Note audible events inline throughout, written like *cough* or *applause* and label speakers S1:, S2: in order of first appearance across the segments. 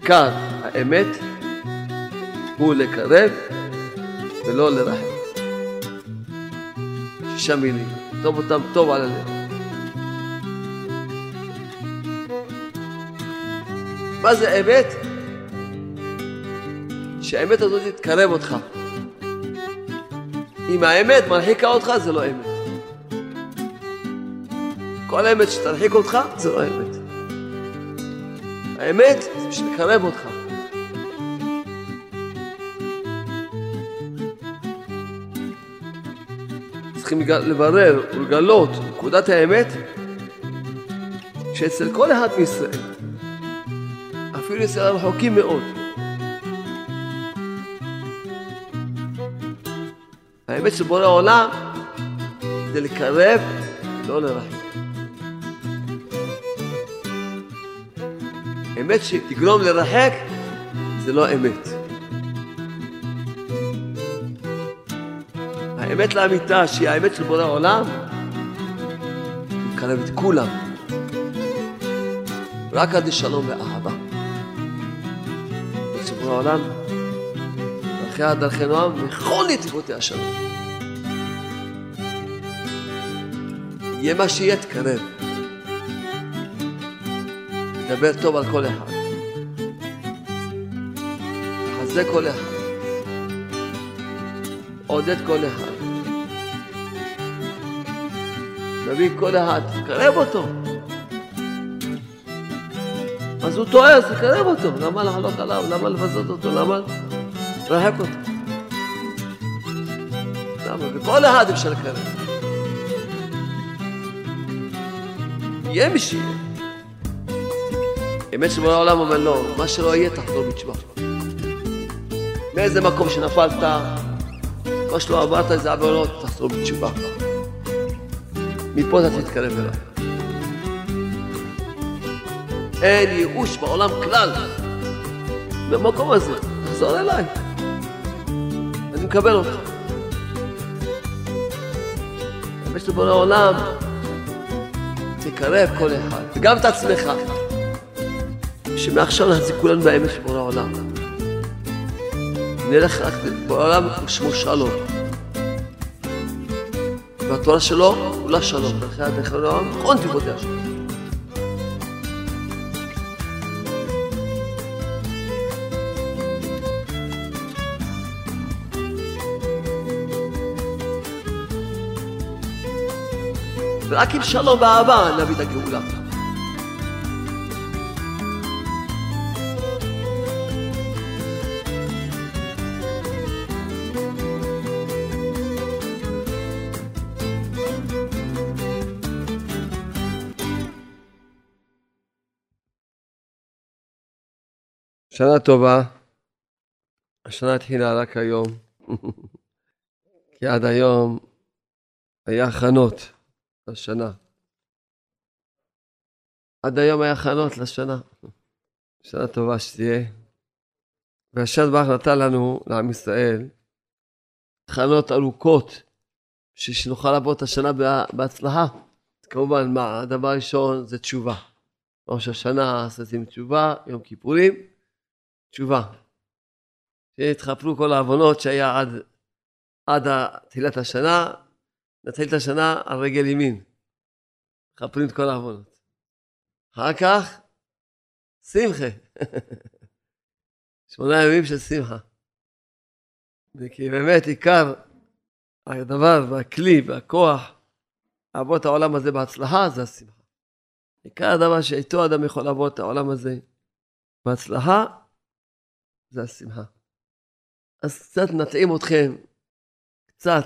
S1: עיקר האמת הוא לקרב ולא לרחם. שישה מילים, כתוב אותם טוב על הלב. מה זה אמת? שהאמת הזאת תקרב אותך. אם האמת מרחיקה אותך, זה לא אמת. כל האמת שתרחיק אותך, זה לא אמת. האמת בשביל לקרב אותך. צריכים לברר ולגלות נקודת האמת שאצל כל אחד מישראל, אפילו אצל הרחוקים מאוד, האמת של בורא העולם זה לקרב, לא לרחם. אמת שתגרום לרחק זה לא אמת. האמת לאמיתה, שהיא האמת של בורא העולם, מקרב את כולם. רק עד לשלום ואהבה. של בורא העולם, דרכי דרכי נועם, וכל נתיבותי השלום. יהיה מה שיהיה, תקרב. דבר טוב על כל אחד. חזק כל אחד. עודד כל אחד. תביא כל אחד, תקרב אותו. אז הוא טועה, אז תקרב אותו. למה לחלוק עליו? למה לבזות אותו? למה לרחק אותו? למה? וכל אחד אפשר לקרב. יהיה מי שיהיה. אמת שבורא העולם אומר לא, מה שלא יהיה תחזור בתשובה. מאיזה מקום שנפלת, מה שלא עברת איזה עבירות, תחזור בתשובה. מפה אתה תתקרב אליי. אין ייאוש בעולם כלל. במקום הזה, תחזור אליי. אני מקבל אותך. אמת שבורא העולם, תקרב כל אחד, וגם את עצמך. שמעכשיו נחזיק כולנו באמת של בורא העולם. נלך רק בעולם שמו שלום. והתורה שלו כולה שלום. דרכי הדרך העולם, כל נתיבותיה שלום. ורק עם שלום ואהבה נביא את הגאולה. שנה טובה. השנה התחילה רק היום, *laughs* כי עד היום היה הכנות לשנה. עד היום היה הכנות לשנה. שנה טובה שתהיה. והשם ברוך נתן לנו, לעם ישראל, הכנות ארוכות, בשביל שנוכל לעבור את השנה בהצלחה. כמובן, מה, הדבר הראשון זה תשובה. ראש השנה עשיתם תשובה, יום כיפורים, תשובה. שיתחפרו כל העוונות שהיה עד, עד תחילת השנה, נתחיל את השנה על רגל ימין. מכפרים את כל העוונות. אחר כך, שמחה. *laughs* שמונה ימים של שמחה. וכי באמת עיקר הדבר והכלי והכוח לעבור את העולם הזה בהצלחה זה השמחה. עיקר הדבר שאיתו אדם יכול לעבור את העולם הזה בהצלחה זה השמחה. אז קצת נטעים אתכם, קצת,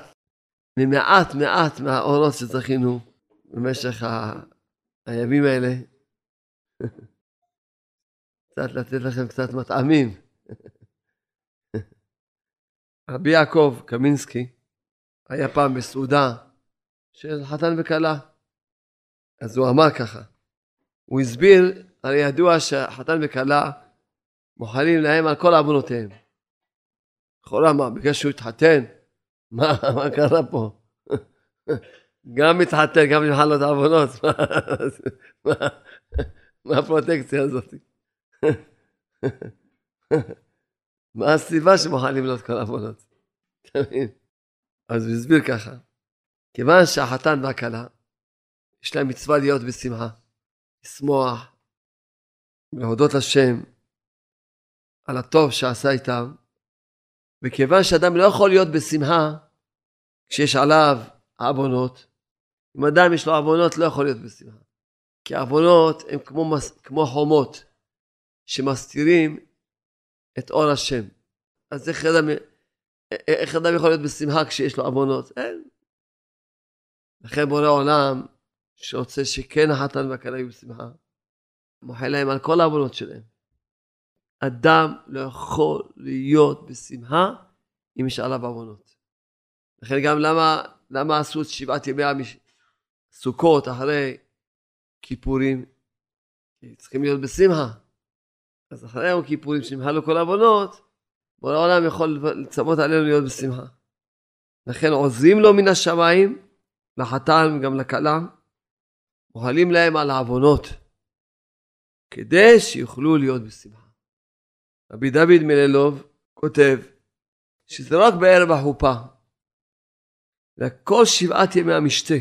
S1: ממעט מעט מהאורות שזכינו במשך ה... הימים האלה. *laughs* קצת לתת לכם קצת מטעמים. *laughs* רבי יעקב קמינסקי היה פעם בסעודה של חתן וכלה. אז הוא אמר ככה, הוא הסביר, הרי ידוע שחתן וכלה מוחלים להם על כל עוונותיהם. לכאורה מה, בגלל שהוא התחתן? מה, מה קרה פה? גם מתחתן, גם נמחל לו את העוונות. מה, הפרוטקציה הזאת? מה הסיבה שמוכנים לו את כל העוונות? אז הוא הסביר ככה, כיוון שהחתן והכלה, יש להם מצווה להיות בשמחה, לשמוח, להודות לשם על הטוב שעשה איתם, וכיוון שאדם לא יכול להיות בשמחה כשיש עליו עוונות, אם אדם יש לו עוונות לא יכול להיות בשמחה. כי העוונות הם כמו, כמו חומות שמסתירים את אור השם. אז איך אדם, איך אדם יכול להיות בשמחה כשיש לו עוונות? אין. לכן בורא עולם, שרוצה שכן החתן והכלה יהיו בשמחה, מוחל להם על כל העוונות שלהם. אדם לא יכול להיות בשמחה אם יש עליו עוונות. לכן גם למה, למה עשו את שבעת ימי הסוכות אחרי כיפורים? כי צריכים להיות בשמחה. אז אחרי יום כיפורים, שנמחה לו כל העוונות, בורא העולם יכול לצוות עלינו להיות בשמחה. לכן עוזרים לו מן השמיים, לחתן וגם לכלה, מוחלים להם על העוונות, כדי שיוכלו להיות בשמחה. רבי דוד מללוב כותב שזה לא רק בערב החופה, אלא כל שבעת ימי המשתה.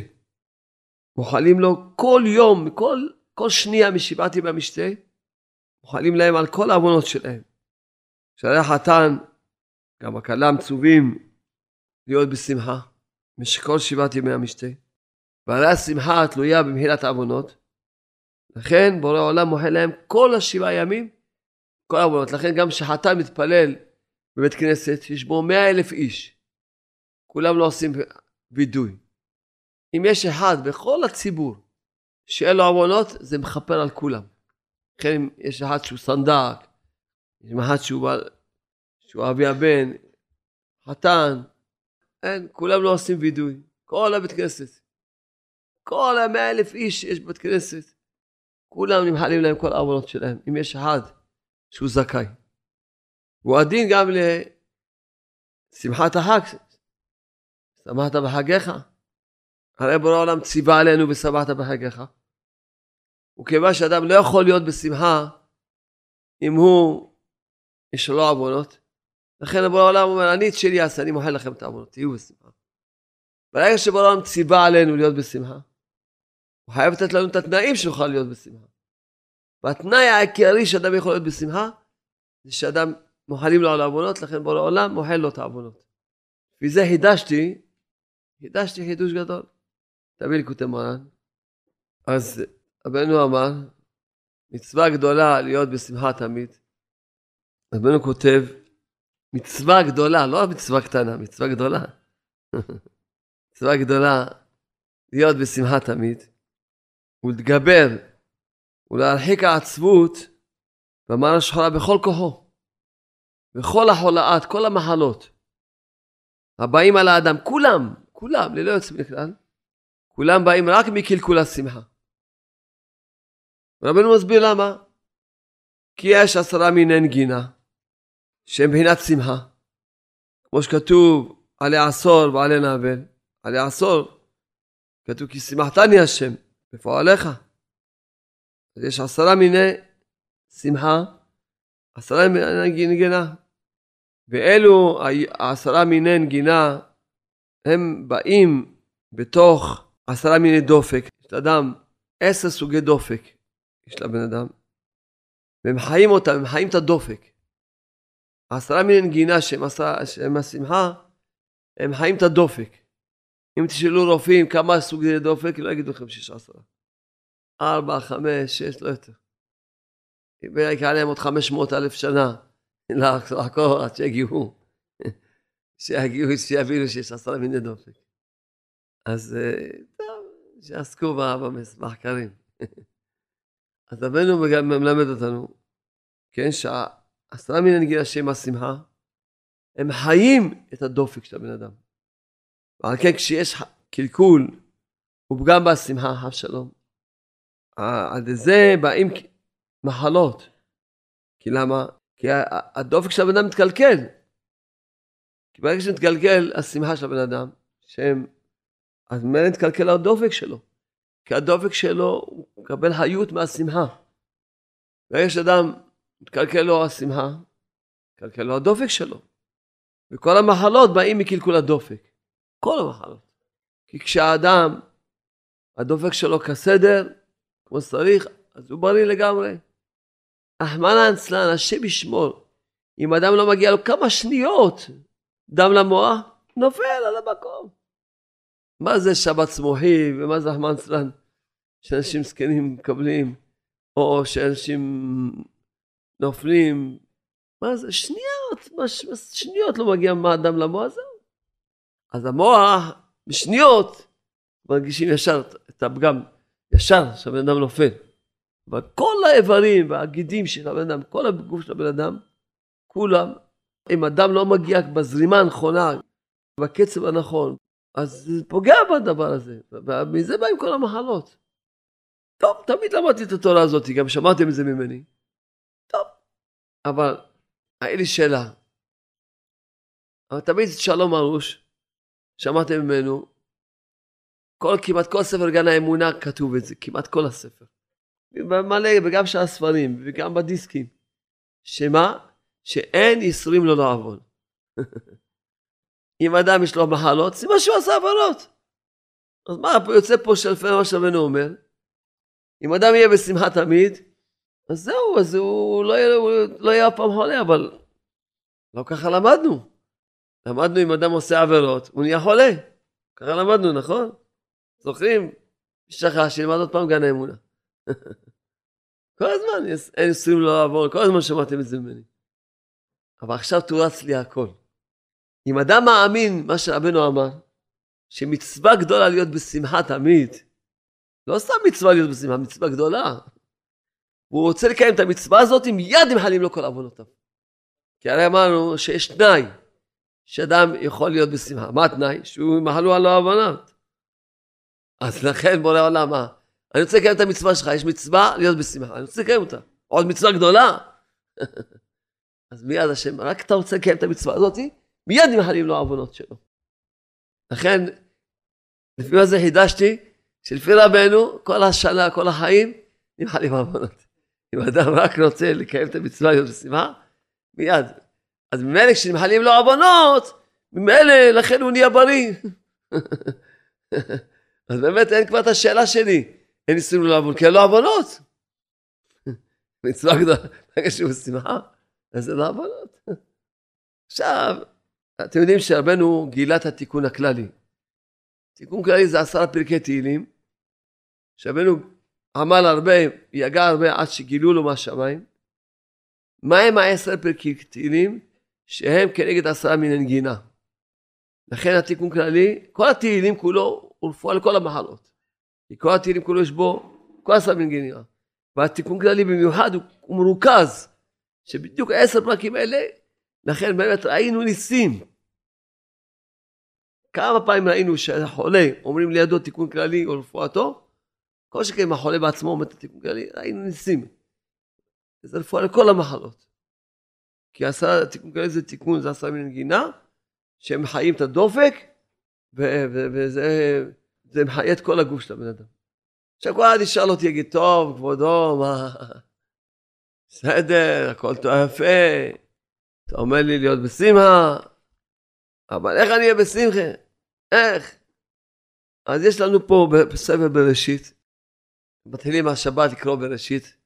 S1: מוחלים לו כל יום, כל, כל שנייה משבעת ימי המשתה, מוחלים להם על כל העוונות שלהם. שערי החתן, גם הכלה מצווים להיות בשמחה במשך כל שבעת ימי המשתה. והרי השמחה תלויה במחילת העוונות. לכן בורא העולם מוחל להם כל השבעה ימים, כל העוונות. לכן גם כשחתן מתפלל בבית כנסת, יש בו מאה אלף איש. כולם לא עושים וידוי. אם יש אחד בכל הציבור שאין לו עוונות, זה מכפר על כולם. לכן יש אחד שהוא סנדק, יש אחד שהוא, שהוא אבי הבן, חתן, אין, כולם לא עושים וידוי. כל הבית כנסת. כל המאה אלף איש יש בבית כנסת. כולם נמחלים להם כל העוונות שלהם, אם יש אחד שהוא זכאי. הוא הדין גם לשמחת החג. שמחת בחגיך. הרי בורא העולם ציווה עלינו ושמחת בחגיך. וכיוון שאדם לא יכול להיות בשמחה אם הוא, יש לו עוונות, לכן בורא העולם אומר, אני את שלי אעשה, אני מוחל לכם את העוונות, תהיו בשמחה. ברגע שבורא העולם ציווה עלינו להיות בשמחה, הוא חייב לתת לנו את התנאים שנוכל להיות בשמחה. והתנאי העיקרי שאדם יכול להיות בשמחה, זה שאדם מוחלים לו על העוונות, לכן בורא העולם מוחל לו את העוונות. וזה חידשתי, חידשתי חידוש גדול. תביא לי כותב מרן. אז רבנו אמר, מצווה גדולה להיות בשמחה תמיד. רבנו כותב, מצווה גדולה, לא מצווה קטנה, מצווה גדולה. *laughs* מצווה גדולה להיות בשמחה תמיד, ולהתגבר ולהרחיק העצבות והמעלה השחורה בכל כוחו, בכל החולאת, כל המחלות הבאים על האדם, כולם, כולם, ללא יוצא מן הכלל, כולם באים רק מקלקול השמחה. רבנו מסביר למה. כי יש עשרה מיני נגינה שהם מבחינת שמחה. כמו שכתוב עלי עשור ועלי נאבל. עלי עשור כתוב כי שמחתני השם בפועליך. אז יש עשרה מיני שמחה, עשרה מיני נגינה. ואלו העשרה מיני נגינה הם באים בתוך עשרה מיני דופק. יש לאדם עשר סוגי דופק. יש לבן אדם, והם חיים אותה, הם חיים את הדופק. עשרה מיני נגינה שהם, עשרה, שהם השמחה, הם חיים את הדופק. אם תשאלו רופאים כמה סוגי דופק, לא יגידו לכם שיש עשרה. ארבע, חמש, שש, לא יותר. יקרה להם עוד חמש מאות אלף שנה לחקור עד שיגיעו, שיגיעו, שיבינו שיש עשרה מיני דופק. אז אה, טוב, שיעסקו במחקרים. אז רבנו מלמד אותנו, כן, שהעשרה מן הנגילה שם השמחה, הם חיים את הדופק של הבן אדם. ועל כן כשיש קלקול ופגם בשמחה, חף שלום, עד זה באים מחלות. כי למה? כי הדופק של הבן אדם מתקלקל. כי ברגע שמתקלקל השמחה של הבן אדם, שהם, אז ממילא מתקלקל הדופק שלו. כי הדופק שלו, הוא מקבל חיות מהשמחה. ברגע שאדם מתקלקל לו השמחה, מתקלקל לו הדופק שלו. וכל המחלות באים מקלקול הדופק. כל המחלות. כי כשהאדם, הדופק שלו כסדר, כמו שצריך, אז הוא בריא לגמרי. רחמנא אצלן, השם ישמור. אם אדם לא מגיע לו כמה שניות דם למוח, נופל על המקום. מה זה שבת סמוכי ומה זה רחמנא אצלן שאנשים זקנים מקבלים, או שאנשים נופלים. מה זה? שניות, מש, שניות לא מגיע מה דם למוח, זהו. אז המוח, בשניות, מרגישים ישר את הפגם, ישר שהבן אדם נופל. אבל כל האיברים והגידים של הבן אדם, כל הגוף של הבן אדם, כולם, אם אדם לא מגיע בזרימה הנכונה, בקצב הנכון, אז זה פוגע בדבר הזה, ומזה באים כל המחלות. טוב, תמיד למדתי את התורה הזאת, גם שמעתם את זה ממני. טוב, אבל היה לי שאלה. אבל תמיד שלום ארוש, שמעתם ממנו, כל, כמעט כל ספר גן האמונה כתוב את זה, כמעט כל הספר. מלא, וגם של הספרים, וגם בדיסקים. שמה? שאין ייסורים לא לעוון. *laughs* אם אדם יש לו מחלות, סימן שהוא עשה עוונות. אז מה יוצא פה שלפי מה שרבנו אומר? אם אדם יהיה בשמחה תמיד, אז זהו, אז הוא לא יהיה, הוא לא יהיה אף פעם חולה, אבל לא ככה למדנו. למדנו אם אדם עושה עבירות, הוא נהיה חולה. ככה למדנו, נכון? זוכרים? שכח שילמד עוד פעם גן האמונה. *laughs* כל הזמן, אין נישואים לא לעבור, כל הזמן שמעתם את זה ממני. אבל עכשיו תורץ לי הכל. אם אדם מאמין, מה שרבנו אמר, שמצווה גדולה להיות בשמחה תמיד, לא סתם מצווה להיות בשמחה, מצווה גדולה. הוא רוצה לקיים את המצווה הזאת, מיד נמחלים לו כל עוונותיו. כי הרי אמרנו שיש תנאי שאדם יכול להיות בשמחה. מה התנאי? שהוא ימחלו על העוונות. אז לכן בורא עולם, מה? אני רוצה לקיים את המצווה שלך, יש מצווה להיות בשמחה, אני רוצה לקיים אותה. עוד מצווה גדולה. *laughs* אז מיד השם, רק אתה רוצה לקיים את המצווה הזאת, מיד נמחלים לו העוונות שלו. לכן, לפי מה זה חידשתי, שלפי רבנו, כל השנה, כל החיים, נמחלים העוונות. אם אדם רק רוצה לקיים את המצווה להיות בשמחה, מיד. אז ממילא כשנמחלים לו עוונות, ממילא לכן הוא נהיה בריא. *laughs* אז באמת אין כבר את השאלה שלי. אין ניסים לעוון, כי אין לו עוונות. מצווה גדולה, ברגע שהוא בשמחה, אז זה לא עוונות. עכשיו, אתם יודעים שרבנו גילה את התיקון הכללי. תיקון כללי זה עשרה פרקי תהילים, שרבנו עמל הרבה, יגע הרבה עד שגילו לו מהשמיים. מה הם העשר פרקי תהילים? שהם כנגד עשרה מן הנגינה. לכן התיקון כללי, כל התהילים כולו הוא רפואה לכל המחלות. כי כל התהילים כולו יש בו כל גינה. והתיקון כללי במיוחד הוא, הוא מרוכז, שבדיוק עשר פרקים אלה, לכן באמת ראינו ניסים. כמה פעמים ראינו שהחולה אומרים לידו תיקון כללי או רפואתו, כל שכן החולה בעצמו אומר את התיקון כללי, ראינו ניסים. זה רפואה לכל המחלות. כי עשה, תיקון כללי זה תיקון, זה עשה מן גינה, שהם חיים את הדופק, וזה מחיה את כל הגוף של הבן אדם. עכשיו כל אחד ישאל אותי, יגיד, טוב, כבודו, מה... בסדר, הכל טוב יפה, אתה אומר לי להיות בשמחה, אבל איך אני אהיה בשמחה? איך? אז יש לנו פה בספר בראשית, מתחילים מהשבת לקרוא בראשית,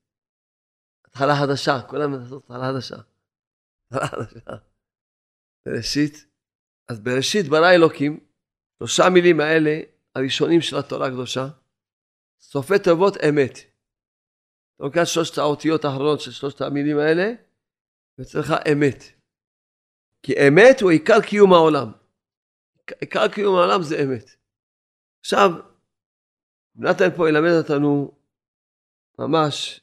S1: התחלה חדשה, כולם לעשות התחלה חדשה. התחלה חדשה. בראשית, אז בראשית ברא אלוקים, שלושה מילים האלה, הראשונים של התורה הקדושה, סופי תיבות אמת. אתה לוקח שלושת האותיות האחרונות של שלושת המילים האלה, וצריך אמת. כי אמת הוא עיקר קיום העולם. עיקר קיום העולם זה אמת. עכשיו, נתן פה ילמד אותנו ממש,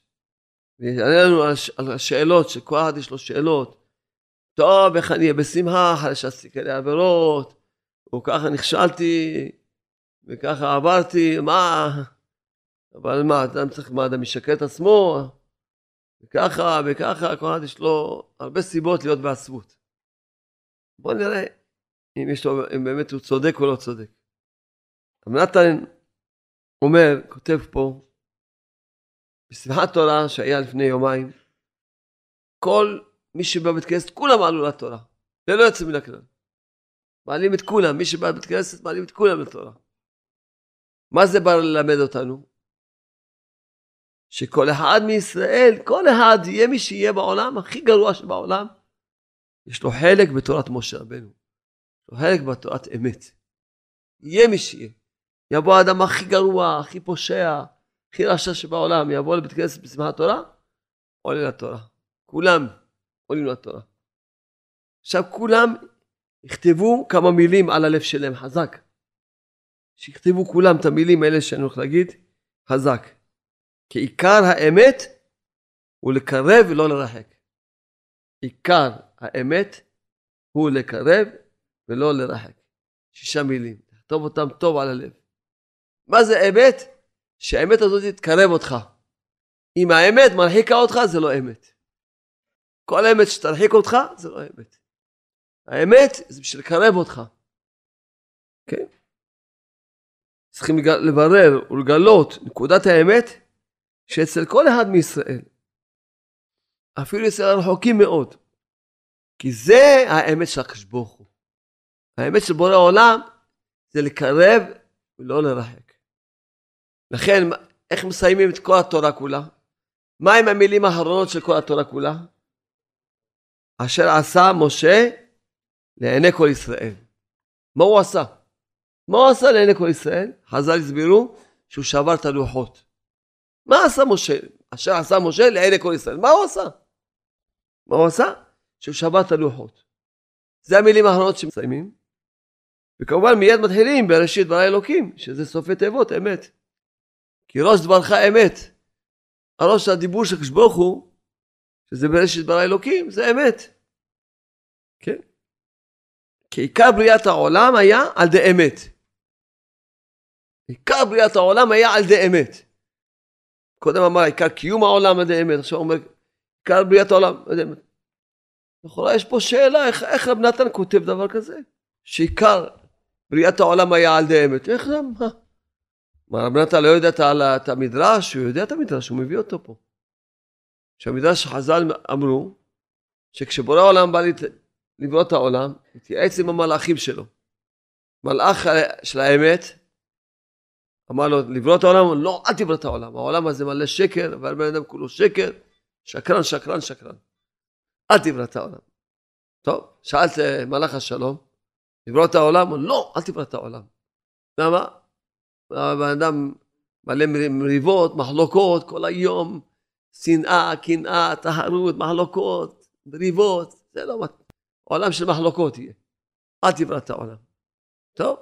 S1: ויענה לנו על השאלות, שכל אחד יש לו שאלות. טוב, איך אני אהיה בשמחה אחרי שעשיתי כאלה עבירות, או ככה נכשלתי, וככה עברתי, מה? אבל מה, אדם צריך, מה, אדם ישקר את עצמו? וככה וככה, כל אחד יש לו הרבה סיבות להיות בעצבות. בואו נראה אם, יש לו, אם באמת הוא צודק או לא צודק. רב נתן אומר, כותב פה, בשמחת תורה שהיה לפני יומיים, כל מי שבא בבית כנסת, כולם עלו לתורה, ללא יוצא מן הכלל. מעלים את כולם, מי שבא לבית כנסת, מעלים את כולם לתורה. מה זה בא ללמד אותנו? שכל אחד מישראל, כל אחד יהיה מי שיהיה בעולם, הכי גרוע שבעולם, יש לו חלק בתורת משה רבנו. יש לו חלק בתורת אמת. יהיה מי שיהיה. יבוא האדם הכי גרוע, הכי פושע, הכי רשע שבעולם, יבוא לבית כנסת בשמחת תורה, עולה לתורה. כולם עולים לתורה. עכשיו כולם יכתבו כמה מילים על הלב שלהם חזק. שיכתבו כולם את המילים האלה שאני הולך להגיד חזק. כי עיקר האמת הוא לקרב ולא לרחק. עיקר האמת הוא לקרב ולא לרחק. שישה מילים, תכתוב אותם טוב על הלב. מה זה אמת? שהאמת הזאת תקרב אותך. אם האמת מרחיקה אותך, זה לא אמת. כל אמת שתרחיק אותך, זה לא אמת. האמת זה בשביל לקרב אותך. כן? צריכים לברר ולגלות נקודת האמת שאצל כל אחד מישראל, אפילו אצל הרחוקים מאוד, כי זה האמת של הוא. האמת של בורא עולם זה לקרב ולא לרחק. לכן, איך מסיימים את כל התורה כולה? מהם המילים האחרונות של כל התורה כולה? אשר עשה משה לעיני כל ישראל. מה הוא עשה? מה הוא עשה לעיני כל ישראל? חז"ל הסבירו שהוא שבר את הלוחות. מה עשה משה? אשר עשה משה לעיני כל ישראל. מה הוא עשה? מה הוא עשה? שהוא שבר את הלוחות. זה המילים האחרונות שמסיימים. וכמובן מיד מתחילים בראשית דבר אלוקים, שזה סופי תיבות, אמת. כי ראש דברך אמת. הראש הדיבור של הוא, שזה בראשית דבר אלוקים, זה אמת. כן? כי עיקר בריאת העולם היה על די אמת. עיקר בריאת העולם היה על די אמת. קודם אמר עיקר קיום העולם על די אמת, עכשיו אומר עיקר בריאת העולם על די אמת. לכאורה יש פה שאלה, איך, איך רב נתן כותב דבר כזה? שעיקר בריאת העולם היה על די אמת. איך זה? מה? מה רב נתן לא יודע את המדרש? הוא יודע את המדרש, הוא מביא אותו פה. שהמדרש חז"ל אמרו, שכשבורא העולם בא לברוא את העולם, התייעץ עם המלאכים שלו. מלאך של האמת, אמר לו, לברוא את העולם, לא, אל תברוא את העולם, העולם הזה מלא שקר, והבן אדם כולו שקר, שקרן, שקרן, שקרן. אל תברא את העולם. טוב, שאלת מלאך השלום, לברוא את העולם? לא, אל תברא את העולם. למה? הבן אדם מלא מריבות, מחלוקות, כל היום, שנאה, קנאה, טהרות, מחלוקות, מריבות, זה לא מתאים. עולם של מחלוקות יהיה. אל תברא את העולם. טוב,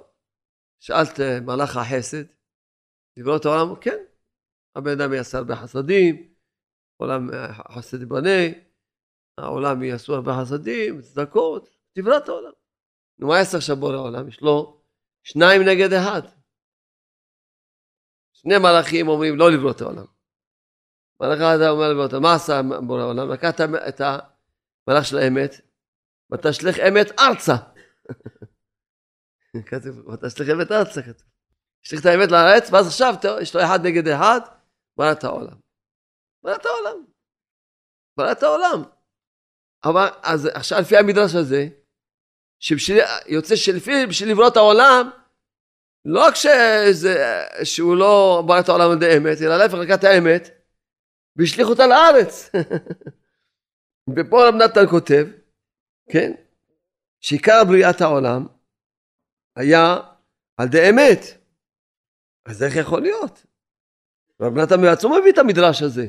S1: שאלת מלאך החסד, לברוא את העולם? כן. הבן אדם יעשה הרבה חסדים, עולם חסד ייבנה, העולם יעשו הרבה חסדים, צדקות, תברא את העולם. נו, מה יעשה עכשיו בורא העולם? יש לו שניים נגד אחד. שני מלאכים אומרים לא לברוא את העולם. מלאך אחד אומר לברוא את העולם. מה עשה בורא העולם? לקח את המלאך של האמת, ותשלך אמת ארצה. *laughs* כתוב, ותשלך אמת ארצה כתוב. השליך את האמת לארץ, ואז עכשיו יש לו אחד נגד אחד, ברא העולם. ברא העולם. ברא העולם. אבל אז עכשיו לפי המדרש הזה, שבשביל, יוצא שלפי, בשביל לברוא את העולם, לא רק שזה, שהוא לא ברא את העולם על ידי אמת, אלא להפך לקח את האמת, והשליך אותה לארץ. *laughs* ופה רב נתן כותב, כן? שעיקר בריאת העולם היה על די אמת. אז איך יכול להיות? רב נתן מעצמו מביא את המדרש הזה.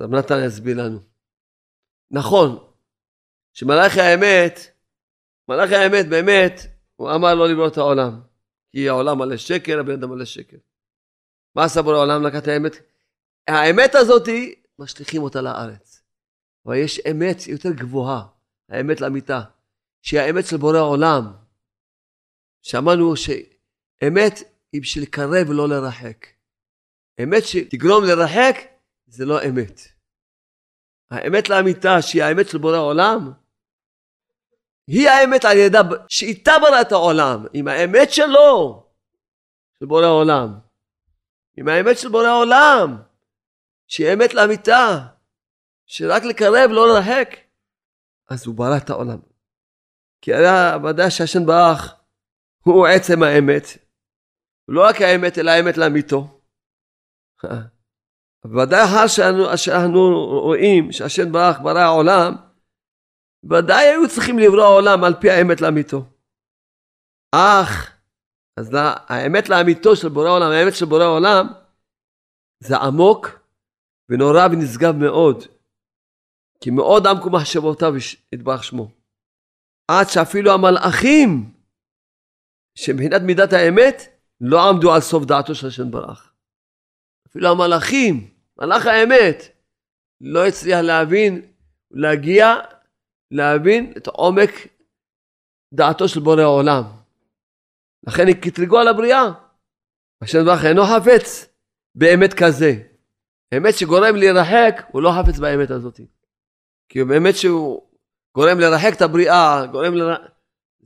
S1: רב נתן יסביר לנו. נכון, שמלאכי האמת, מלאכי האמת באמת, הוא אמר לא לברוא את העולם. כי העולם מלא שקר, הבן אדם מלא שקר. מה עשה בורא העולם? לקח את האמת. האמת הזאתי, משליכים אותה לארץ. אבל יש אמת יותר גבוהה. האמת לאמיתה, שהיא האמת של בורא עולם. שאמרנו שאמת היא בשביל לקרב ולא לרחק. אמת שתגרום לרחק זה לא אמת. האמת לאמיתה שהיא האמת של בורא עולם, היא האמת על ידה, שאיתה ברא את העולם, עם האמת שלו, של בורא עולם. עם האמת של בורא עולם, שהיא אמת לאמיתה, שרק לקרב, לא לרחק, אז הוא ברא את העולם. כי היה ודאי שהשם ברח הוא עצם האמת. לא רק האמת, אלא האמת לאמיתו. *laughs* ודאי אחר שאנו, שאנו רואים שהשם ברח ברא העולם, ודאי היו צריכים לברוא העולם על פי האמת לאמיתו. אך, אז לה, האמת לאמיתו של בורא עולם, האמת של בורא עולם, זה עמוק ונורא ונשגב מאוד. כי מאוד עמקו מחשבותיו יתברך שמו. עד שאפילו המלאכים, שמבחינת מידת האמת, לא עמדו על סוף דעתו של השם ברח. אפילו המלאכים, מלאך האמת, לא הצליח להבין, להגיע, להבין את עומק דעתו של בורא העולם. לכן קטרגו על הבריאה. השם ברח אינו חפץ באמת כזה. אמת שגורם להירחק, הוא לא חפץ באמת הזאת. כי באמת שהוא גורם לרחק את הבריאה, גורם לרחק...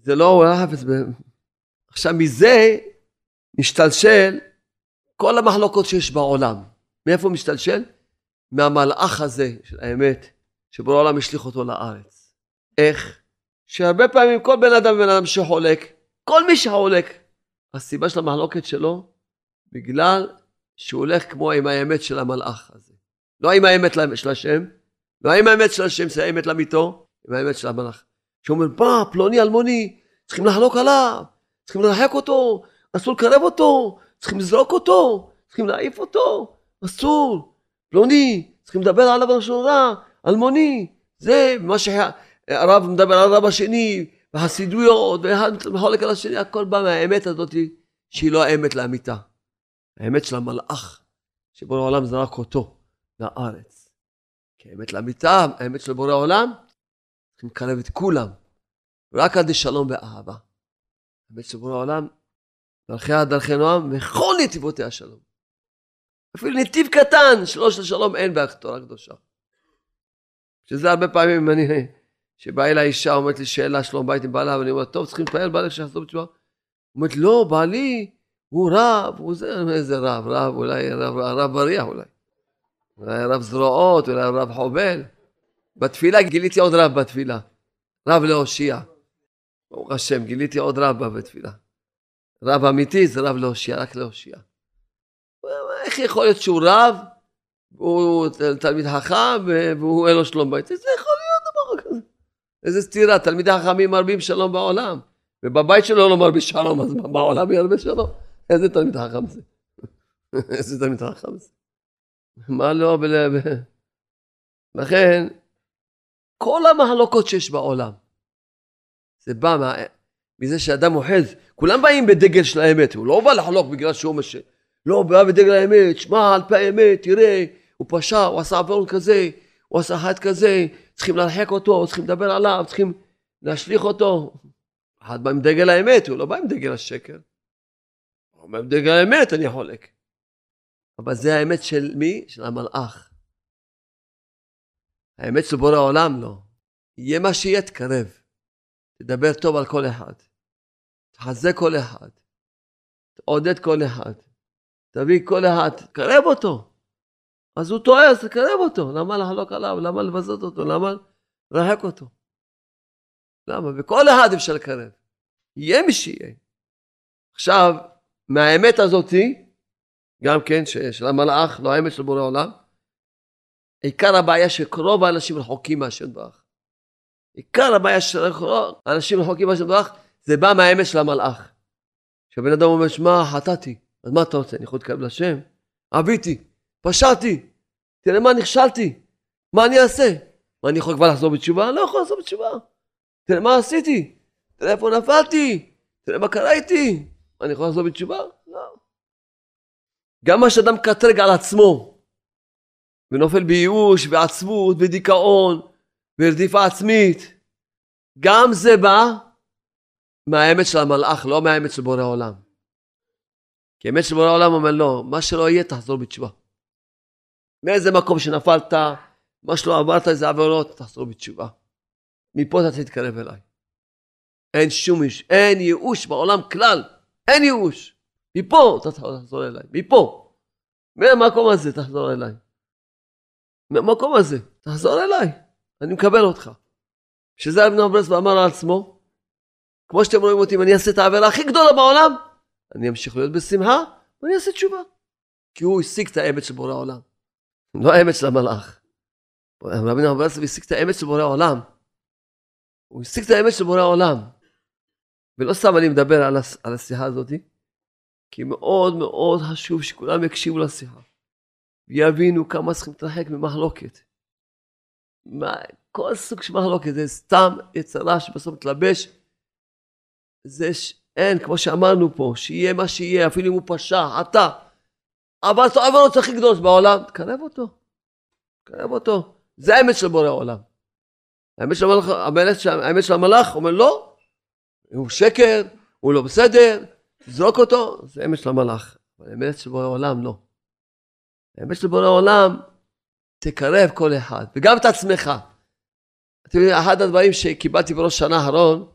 S1: זה לא, הוא ב... עכשיו מזה משתלשל כל המחלוקות שיש בעולם. מאיפה משתלשל? מהמלאך הזה של האמת, שבורא העולם השליך אותו לארץ. איך? שהרבה פעמים כל בן אדם ובן אדם שחולק, כל מי שחולק, הסיבה של המחלוקת שלו, בגלל שהוא הולך כמו עם האמת של המלאך הזה. לא עם האמת של השם, עם האמת של השם, זה האמת לאמיתו, עם האמת של המלאך. שאומר, מה, פלוני אלמוני, צריכים לחלוק עליו, צריכים לרחק אותו, אסור לקרב אותו, צריכים לזרוק אותו, צריכים להעיף אותו, אסור. פלוני, צריכים לדבר עליו בלשון רע, אלמוני, זה מה שהרב מדבר על הרב השני, והחסידויות, ואחד מחולק על השני, הכל בא מהאמת הזאת שהיא לא האמת לאמיתה. האמת של המלאך, שבורא העולם זרק אותו לארץ. כי האמת לאמיתה, האמת של בורא העולם, צריכים לקרב את כולם, רק עד שלום ואהבה. האמת של בורא העולם, דרכיה דרכי נועם, וכל נתיבותיה שלום. אפילו נתיב קטן שלו של שלום אין בתורה הקדושה. שזה הרבה פעמים אני, שבאה אליי אישה אומרת לי שאלה שלום בית עם בעלה ואני אומר טוב צריכים להתפלל בעלה שיחזור בתשובה. אומרת לא בעלי הוא רב הוא זה איזה רב רב אולי רב, רב בריח אולי. אולי רב זרועות אולי רב חובל. בתפילה גיליתי עוד רב בתפילה. רב להושיע. ברוך השם גיליתי עוד רב בתפילה. רב אמיתי זה רב להושיע רק להושיע. איך יכול להיות שהוא רב, הוא תלמיד חכם והוא אין לו שלום בית? איזה יכול להיות דבר כזה? איזה סתירה, תלמידי חכמים מרבים שלום בעולם, ובבית שלו לא מרבים שלום, אז בעולם ירבה שלום? איזה תלמיד חכם זה? *laughs* איזה תלמיד חכם זה? מה לא בלב... לכן, כל המחלוקות שיש בעולם, זה בא מה... מזה שאדם אוחז, כולם באים בדגל של האמת, הוא לא בא לחלוק בגלל שהוא מש... לא, בא בדגל האמת, שמע על פי האמת, תראה, הוא פשע, הוא עשה עוון כזה, הוא עשה אחד כזה, צריכים להרחק אותו, צריכים לדבר עליו, צריכים להשליך אותו. אחד בא עם דגל האמת, הוא לא בא עם דגל השקר. הוא עם דגל האמת, אני חולק. אבל זה האמת של מי? של המלאך. האמת של בורא העולם לא. יהיה מה שיהיה, תקרב. תדבר טוב על כל אחד. תחזק כל אחד. תעודד כל אחד. תביא כל אחד, תקרב אותו. אז הוא טועה, אז תקרב אותו. למה לחלוק עליו? למה לבזות אותו? למה לרחק אותו? למה? וכל אחד אפשר לקרב. יהיה מי שיהיה. עכשיו, מהאמת הזאתי, גם כן, של המלאך, לא האמת של בורא עולם, עיקר הבעיה שרוב האנשים רחוקים מהשם ברך. עיקר הבעיה של האנשים רחוקים מהשם ברך, זה בא מהאמת של המלאך. כשבן אדם אומר, שמע, חטאתי. אז מה אתה רוצה? אני יכול להתקרב לשם? עביתי, פשעתי, תראה מה נכשלתי, מה אני אעשה? מה אני יכול כבר לחזור בתשובה? לא יכול לחזור בתשובה. תראה מה עשיתי, תראה איפה נפלתי, תראה מה קרה איתי. אני יכול לחזור בתשובה? גם מה שאדם מקטרג על עצמו, ונופל בייאוש, ועצבות, ודיכאון, ורדיפה עצמית, גם זה בא מהאמת של המלאך, לא מהאמת של בורא עולם. כי האמת שבורא העולם אומר לא, מה שלא יהיה תחזור בתשובה. מאיזה מקום שנפלת, מה שלא עברת איזה עבירות, תחזור בתשובה. מפה אתה תתקרב אליי. אין שום איש, אין ייאוש בעולם כלל, אין ייאוש. מפה אתה תחזור אליי, מפה. מהמקום הזה תחזור אליי. מהמקום הזה, תחזור אליי, אני מקבל אותך. שזה אבן אברס ואמר על עצמו, כמו שאתם רואים אותי, אם אני אעשה את העבירה הכי גדולה בעולם, אני אמשיך להיות בשמחה, ואני אעשה תשובה. כי הוא השיג את האמת של בורא העולם, לא האמת של המלאך. רבי נחמן ברסלב השיג את האמת של בורא העולם. הוא השיג את האמת של בורא העולם. ולא סתם אני מדבר על, השיחה הזאת, כי מאוד מאוד חשוב שכולם יקשיבו לשיחה. ויבינו כמה צריכים להתרחק ממחלוקת. מה, כל סוג של מחלוקת זה סתם יצרה שבסוף מתלבש. זה ש... אין, כמו שאמרנו פה, שיהיה מה שיהיה, אפילו אם הוא פשע, אתה. אבל את העבירות הכי גדולות בעולם, תקרב אותו. תקרב אותו. זה האמת של בורא העולם. האמת של המלאך, האמת, של המלאך אומר לא, הוא שקר, הוא לא בסדר, זרוק אותו, זה האמת של המלאך. אבל האמת של בורא העולם לא. האמת של בורא העולם, תקרב כל אחד, וגם את עצמך. אתם יודעים, אחד הדברים שקיבלתי בראש שנה האחרון,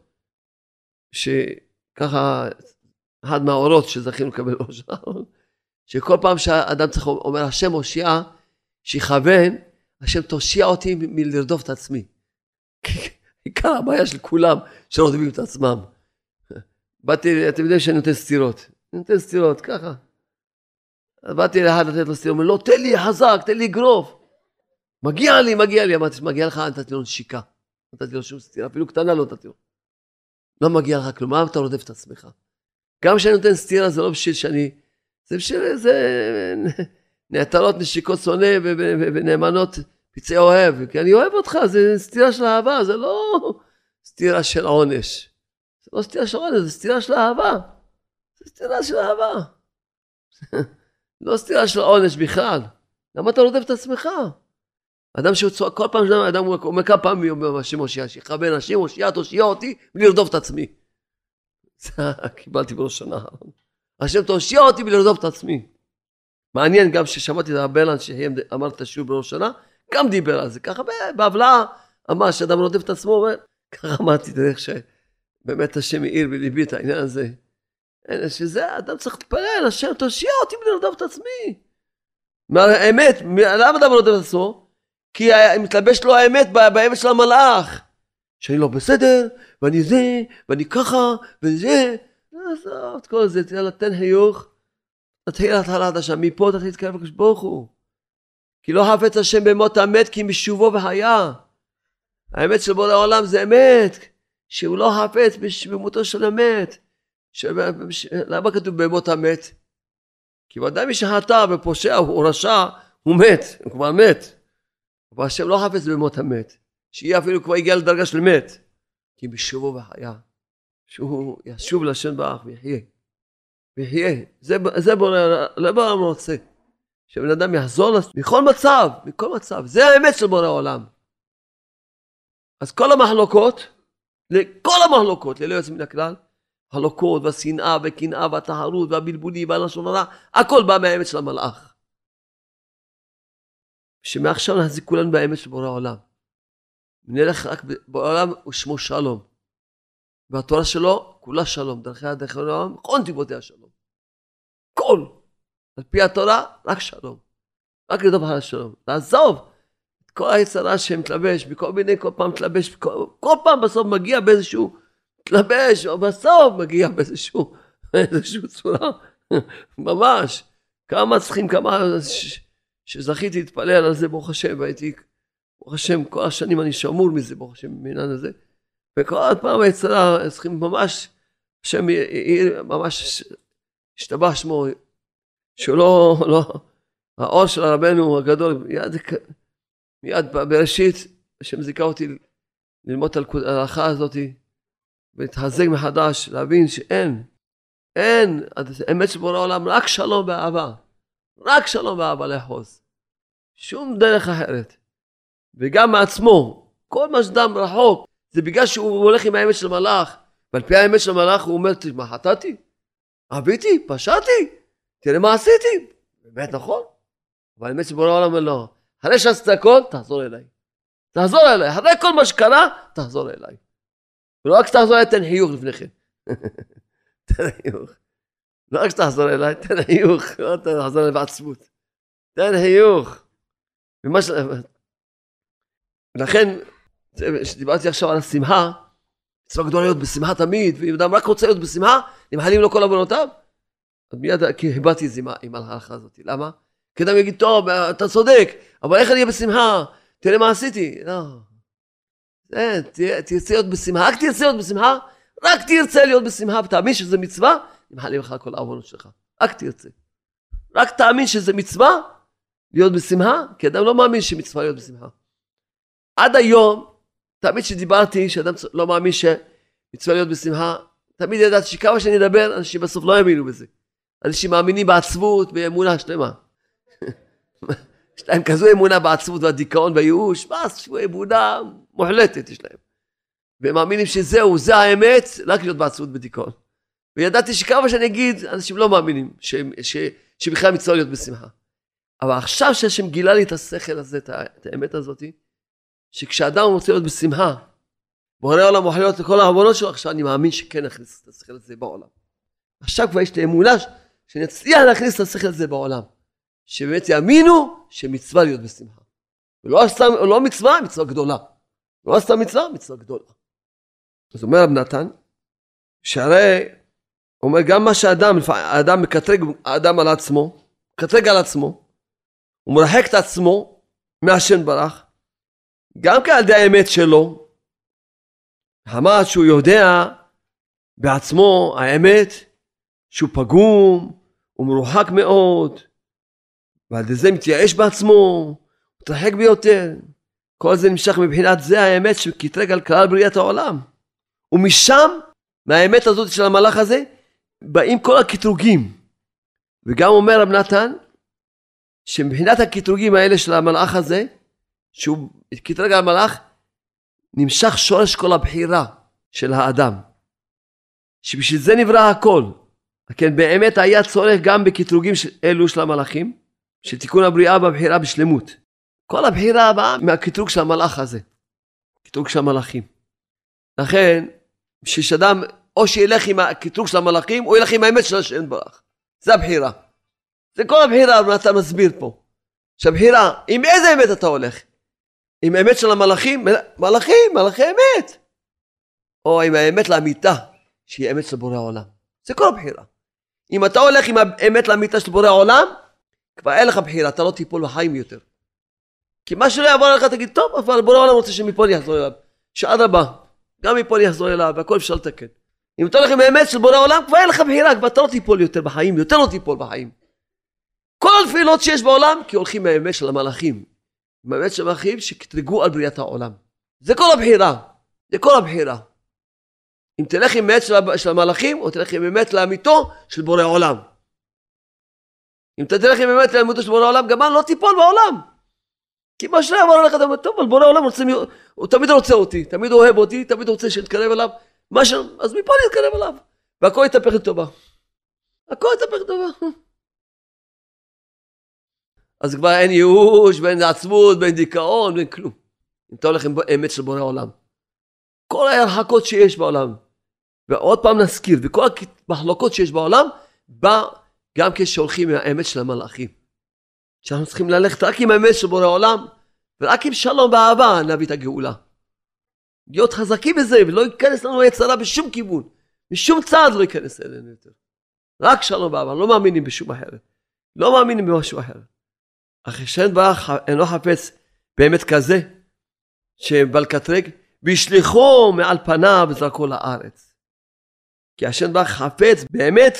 S1: שככה, אחד מהאורות שזכינו לקבל בראש שנה האחרון, שכל פעם שאדם צריך, אומר השם הושיע, שיכוון, השם תושיע אותי מלרדוף את עצמי. *laughs* עיקר הבעיה של כולם, שרודפים את עצמם. באתי, אתם יודעים שאני נותן סטירות. אני נותן סטירות, ככה. באתי לאחד לתת לו סטירות, הוא אומר, לא, תן לי חזק, תן לי אגרוף. מגיע לי, מגיע לי. אמרתי, מגיע לך, נתתי לו נשיקה. נתתי לו שום סטירה, אפילו קטנה לא נתתי לו. לא מגיע לך כלום, מה אתה רודף את עצמך? גם כשאני נותן סטירה זה לא בשביל שאני... זה בשביל איזה... *laughs* נעתרות נשיקות שונא ונאמנות פצעי אוהב, כי אני אוהב אותך, זה סטירה של אהבה, זה לא סטירה של עונש. זה לא סטירה של עונש, זה סטירה של אהבה. זה סטירה של אהבה. *laughs* לא סטירה של עונש בכלל. למה אתה רודף את עצמך? אדם שצועק, כל פעם אדם אומר כמה פעמים אומר השם הושיע, שיכוון השם הושיע, תושיע אותי בלי לרדוף את עצמי. *laughs* זה קיבלתי בראש שנה. השם תושיע אותי בלי לרדוף את עצמי. מעניין גם ששמעתי את הבלן שאמר את השיעור בראש שנה, גם דיבר על זה, ככה בהבלעה אמר שאדם רודף את עצמו, ככה אמרתי, תראה איך שבאמת השם העיר בליבי את העניין הזה. שזה, אדם צריך להתפלל, השם תושיע אותי בלי לרדוף את עצמי. מה האמת, למה אדם רודף את עצמו? כי מתלבש לו האמת באמת של המלאך. שאני לא בסדר, ואני זה, ואני ככה, וזה. עזוב את כל זה, תראה, תן חיוך. תתחיל להתחלה חדשה, מפה תתחיל להתקרב לקדוש ברוך הוא. כי לא חפץ השם במות המת כי משובו והיה. האמת של בורא העולם זה אמת, שהוא לא חפץ במותו של המת. ש... למה כתוב במות המת? כי ודאי מי שחטא ופושע הוא רשע, הוא מת, הוא כבר מת. אבל השם לא חפץ במות המת, שיהיה אפילו כבר הגיע לדרגה של מת. כי בשובו וחיה, שהוא ישוב לשם באח ויחיה. ויחיה. זה, זה בורא, לא בורא רוצה. שבן אדם יחזור לס... מכל מצב, מכל מצב. זה האמת של בורא העולם. אז כל המחלוקות, כל המחלוקות, ללא יוצא מן הכלל, מחלוקות והשנאה וקנאה והטהרות והבלבולים והלשון הרע, הכל בא מהאמת של המלאך. שמעכשיו נחזיק כולנו באמת של בורא העולם. נלך רק בעולם ושמו שלום. והתורה שלו כולה שלום, דרכי הדרכי העולם, כל נתיבותיה השלום. כל. על פי התורה, רק שלום. רק לדבר על השלום. לעזוב כל היצרה שמתלבש, בכל מיני, כל פעם מתלבש, כל, כל פעם בסוף מגיע באיזשהו, מתלבש, או בסוף מגיע באיזשהו, *laughs* באיזשהו צורה, ממש. כמה צריכים, כמה... שזכיתי להתפלל על זה, ברוך השם, והייתי, ברוך השם, כל השנים אני שמור מזה, ברוך השם, בעניין הזה. וכל פעם היצרה, צריכים ממש, השם ממש השתבח שמו, שהוא לא, לא, האור של רבנו הגדול, מיד, מיד בראשית, השם זיכה אותי ללמוד על ההלכה הזאת, ולהתחזק מחדש, להבין שאין, אין, האמת של בורא העולם, רק שלום ואהבה. רק שלום ואהבה לאחוז. שום דרך אחרת. וגם מעצמו, כל מה שדם רחוק, זה בגלל שהוא הולך עם האמת של מלאך. ועל פי האמת של מלאך הוא אומר, מה חטאתי? עביתי? פשעתי? תראה מה עשיתי. באמת נכון. אבל האמת שבורא העולם אומר לו, אחרי שעשית הכל, תחזור אליי. תחזור אליי. אחרי כל מה שקרה, תחזור אליי. ולא רק שתחזור אליי, תן חיוך לפני כן. *laughs* תן חיוך. לא רק שתחזור אליי, תן חיוך, לא תחזור אליי בעצמות. תן חיוך. ומה ש... לכן, כשדיברתי עכשיו על השמחה, מצווה גדולה להיות בשמחה תמיד, ואם אדם רק רוצה להיות בשמחה, נמחלים לו כל עוונותיו. אז מיד הבעתי את זה עם ההלכה הזאת. למה? כי אדם יגיד, טוב, אתה צודק, אבל איך אני אהיה בשמחה? תראה מה עשיתי. לא. תרצה להיות בשמחה, רק תרצה להיות בשמחה, רק תרצה להיות בשמחה, ותאמין שזה מצווה, נמחלים לך כל העוונות שלך. רק תרצה. רק תאמין שזה מצווה, להיות בשמחה, כי אדם לא מאמין שמצווה להיות בשמחה. עד היום, תמיד כשדיברתי, שאדם לא מאמין שמצווה להיות בשמחה, תמיד ידעתי שכמה שאני אדבר, אנשים בסוף לא יאמינו בזה. אנשים מאמינים בעצבות, באמונה שלמה. יש להם כזו אמונה בעצבות והדיכאון והייאוש, מה, אמונה מוחלטת יש להם. והם מאמינים שזהו, זה האמת, רק להיות בעצבות ודיכאון. וידעתי שכמה שאני אגיד, אנשים לא מאמינים ש, ש, שבכלל מצווה להיות בשמחה. אבל עכשיו שהשם גילה לי את השכל הזה, את האמת הזאתי, שכשאדם רוצה להיות בשמחה, בורא עולם מוכן להיות לכל העוונות שלו, עכשיו אני מאמין שכן נכניס את השכל הזה בעולם. עכשיו כבר יש לי אמונה שאני אצליח להכניס את השכל הזה בעולם. שבאמת יאמינו שמצווה להיות בשמחה. ולא סתם, לא מצווה, מצווה גדולה. לא סתם מצווה, מצווה גדולה. אז אומר רב נתן, שהרי, אומר גם מה שאדם, האדם מקטרג האדם על עצמו, מקטרג על עצמו, הוא מרחק את עצמו מהשם ברח, גם כן על ידי האמת שלו, חמת שהוא יודע בעצמו, האמת, שהוא פגום, הוא מרוחק מאוד, ועל ידי זה מתייאש בעצמו, מתרחק ביותר. כל זה נמשך מבחינת זה האמת שקטרג על כלל בריאת העולם. ומשם, מהאמת הזאת של המלאך הזה, באים כל הקטרוגים. וגם אומר רב נתן, שמבחינת הקטרוגים האלה של המלאך הזה, שהוא קטרג על המלאך, נמשך שורש כל הבחירה של האדם. שבשביל זה נברא הכל. כן, באמת היה צורך גם בקטרוגים אלו של המלאכים, של תיקון הבריאה בבחירה בשלמות. כל הבחירה באה מהקטרוג של המלאך הזה, קטרוג של המלאכים. לכן, בשביל שאדם או שילך עם הקטרוג של המלאכים, או ילך עם האמת של השם ברח. זה הבחירה. זה כל הבחירה, מה אתה מסביר פה. שהבחירה, עם איזה אמת אתה הולך? עם האמת של המלאכים? מלאכים, מלאכי אמת. או עם האמת לאמיתה, שהיא אמת של בורא העולם. זה כל הבחירה. אם אתה הולך עם האמת לאמיתה של בורא העולם, כבר אין לך בחירה, אתה לא תיפול בחיים יותר. כי מה שלא יעבור עליך תגיד, טוב, אבל בורא העולם רוצה שמפה אני אחזור אליו. שאדרבה, גם מפה אני אחזור אליו, והכל אפשר לתקן. אם אתה הולך עם האמת של בורא העולם, כבר אין לך בחירה, כבר אתה לא תיפול יותר בחיים, יותר לא תיפול בחיים. כל התפילות שיש בעולם, כי הולכים מהאמת של המלאכים. עם האמת של המלאכים שקטרגו על בריאת העולם. זה כל הבחירה. זה כל הבחירה. אם תלך עם אמת של המלאכים, או תלך עם אמת לאמיתו של בורא עולם. אם אתה תלך עם אמת לאמיתו של בורא עולם, גם לא תיפול בעולם. כי מה אתה אומר, טוב, אבל בורא עולם רוצה, הוא תמיד רוצה אותי, תמיד אוהב אותי, תמיד רוצה שנתקרב אליו, מה ש... אז מפה אני אתקרב אליו. והכל יתהפך לטובה. הכל יתהפך לטובה. *laughs* אז כבר אין ייאוש, ואין עצמות, ואין דיכאון, ואין כלום. אם אתה הולך עם אמת של בורא עולם. כל ההרחקות שיש בעולם, ועוד פעם נזכיר, וכל המחלוקות שיש בעולם, בא גם כשהולכים עם האמת של המלאכים. שאנחנו צריכים ללכת רק עם האמת של בורא עולם, ורק עם שלום ואהבה נביא את הגאולה. להיות חזקים בזה, ולא ייכנס לנו יצרה בשום כיוון. משום צעד לא ייכנס אלינו יותר. רק שלום ואהבה, לא מאמינים בשום אחרת. לא מאמינים במשהו אחר. אך השם ברח אינו חפץ באמת כזה, שבל קטרג, והשליחו מעל פניו וזרקו לארץ. כי השם ברח חפץ באמת,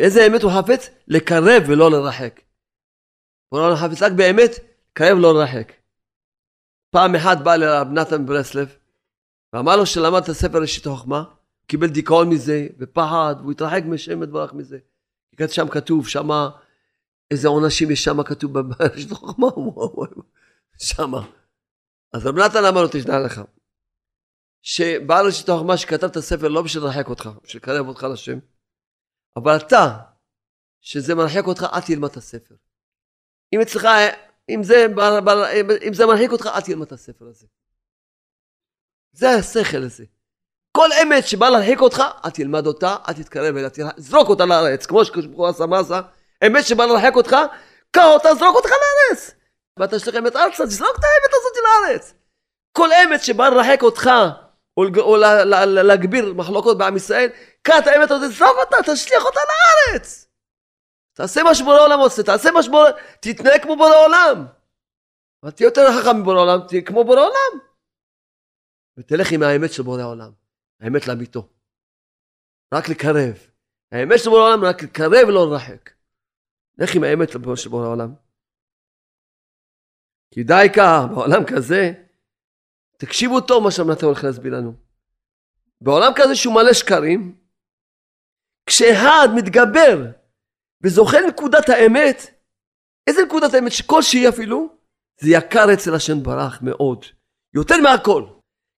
S1: באיזה אמת הוא חפץ? לקרב ולא לרחק. הוא לא חפץ רק באמת, לקרב ולא לרחק. פעם אחת בא לרב נתן ברסלב, ואמר לו שלמד את הספר ראשית החוכמה, קיבל דיכאון מזה, ופחד, והוא התרחק משם יתברך מזה. שם כתוב, שמה, איזה עונשים יש שם כתוב בראשית *laughs* החוכמה, שמה. אז רב נתן אמר לו, תשנע לך. שבעל ראשית החוכמה שכתב את הספר לא בשביל לרחק אותך, בשביל לקרב אותך לשם, אבל אתה, שזה מרחק אותך, אל תלמד את הספר. אם אצלך, אם זה, אם זה מרחיק אותך, אל תלמד את הספר הזה. זה השכל הזה. כל אמת שבא להרחיק אותך, אל תלמד אותה, אל תתקרב אליה, זרוק אותה לארץ, כמו שקורא מסה, אמת שבא להרחיק אותך, קח אותה, זרוק אותך לארץ. ותשליך אמת ארצה, תזרוק את האמת הזאת לארץ. כל אמת שבא לרחק אותך, או, או להגביר מחלוקות בעם ישראל, קח את האמת הזאת, תזרוק אותה, תשליך אותה לארץ. תעשה מה שבורא עולם עושה, תעשה מה שבורא, תתנהג כמו בורא עולם. אבל תהיה יותר חכם מבורא עולם, תהיה כמו בורא עולם. ותלך עם האמת של בורא עולם, האמת לאמיתו. רק לקרב. האמת של בורא עולם רק לקרב ולא לרחק. לך עם האמת של בורא עולם. כי די כך, בעולם כזה, תקשיבו טוב מה שאמרת הולך להסביר לנו. בעולם כזה שהוא מלא שקרים, כשאחד מתגבר וזוכה לנקודת האמת, איזה נקודת האמת שכלשהי אפילו, זה יקר אצל השם ברח מאוד, יותר מהכל.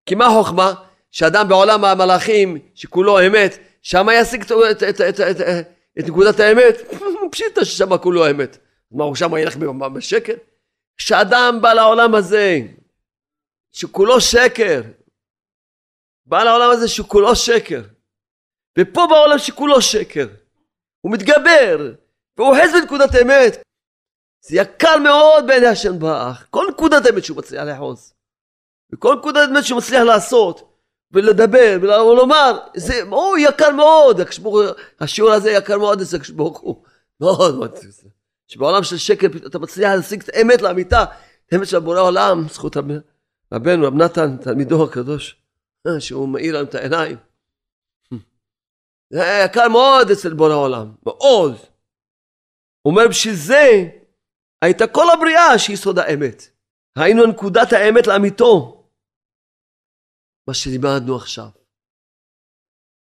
S1: כי מה החוכמה? שאדם בעולם המלאכים, שכולו אמת, שם ישיג את, את, את, את, את, את נקודת האמת, *laughs* פשיטה ששם כולו אמת. מה, הוא שם ילך בשקר? כשאדם בא לעולם הזה, שכולו שקר, בא לעולם הזה שכולו שקר, ופה בעולם שכולו שקר, הוא מתגבר, והוא אוחז בנקודת אמת. זה יקר מאוד בעיני השם באח, כל נקודת אמת שהוא מצליח לאחוז. וכל נקודת אמת שהוא מצליח לעשות, ולדבר, ולומר, זה או, יקר מאוד, השיעור הזה יקר מאוד אצל הקשבור הוא. מאוד מאוד. שבעולם של שקר אתה מצליח להשיג את האמת לאמיתה, האמת של בורא עולם, זכות רבנו, רב נתן, תלמידו הקדוש, אה, שהוא מאיר לנו את העיניים. זה היה יקר מאוד אצל בורא העולם, מאוד. הוא אומר, בשביל זה הייתה כל הבריאה שהיא סוד האמת. היינו נקודת האמת לאמיתו. מה שלימדנו עכשיו.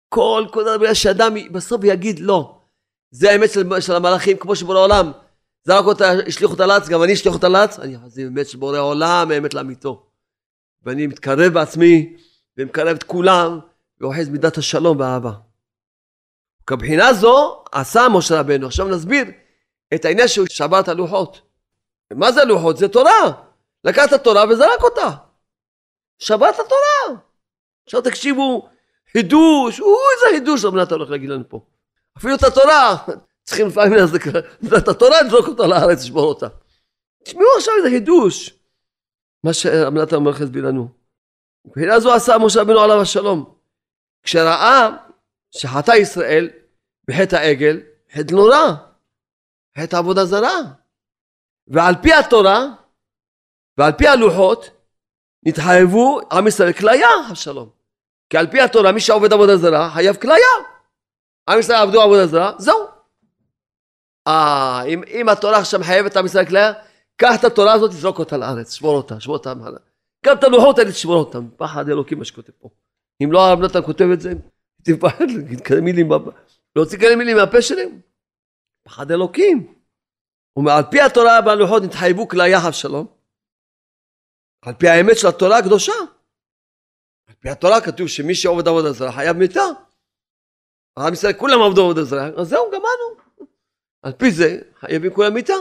S1: כל נקודת הבריאה שאדם בסוף יגיד לא. זה האמת של, של המלאכים, כמו שבורא העולם זרק אותה, השליך אותה לאץ, גם אני אשליך אותה לאץ. אני זה אמת של בורא העולם, האמת לאמיתו. ואני מתקרב בעצמי, ומקרב את כולם, ואוחז מידת השלום והאהבה. כבחינה זו עשה משה רבנו. עכשיו נסביר את העניין שהוא שבר את הלוחות. מה זה לוחות? זה תורה. לקח את התורה וזרק אותה. שבר את התורה. עכשיו תקשיבו, חידוש, אוי איזה חידוש נתן הולך להגיד לנו פה. אפילו את התורה, צריכים לפעמים את התורה לזרוק אותה לארץ, לשבור אותה. תשמעו עכשיו איזה חידוש. מה שרב נתן הולך להסביר לנו. מבחינה זו עשה משה רבנו עליו השלום. כשראה שחטא ישראל בחטא העגל, חטא נורא, חטא עבודה זרה. ועל פי התורה ועל פי הלוחות נתחייבו עם ישראל כליה, השלום. כי על פי התורה מי שעובד עבודה זרה חייב כליה. עם ישראל עבדו עבודה זרה, זהו. אה, אם, אם התורה עכשיו מחייבת עם ישראל כליה, קח את התורה הזאת, תזרוק אותה לארץ, שמור אותה, שמור אותה. גם את הלוחות האלה תשמור אותם, פחד אלוקים מה שכותב פה. אם לא הרב נתן כותב את זה, תפחד להגיד כאלה מילים, להוציא כאלה מילים מהפה שלהם. פחד אלוקים. ועל פי התורה והלוחות נתחייבו כליה שלום. על פי האמת של התורה הקדושה. על פי התורה כתוב שמי שעובד עבודה זרה חייב מיתה. עם ישראל כולם עבדו עבודה זרה, אז זהו, גמרנו. על פי זה חייבים כולם מיתה.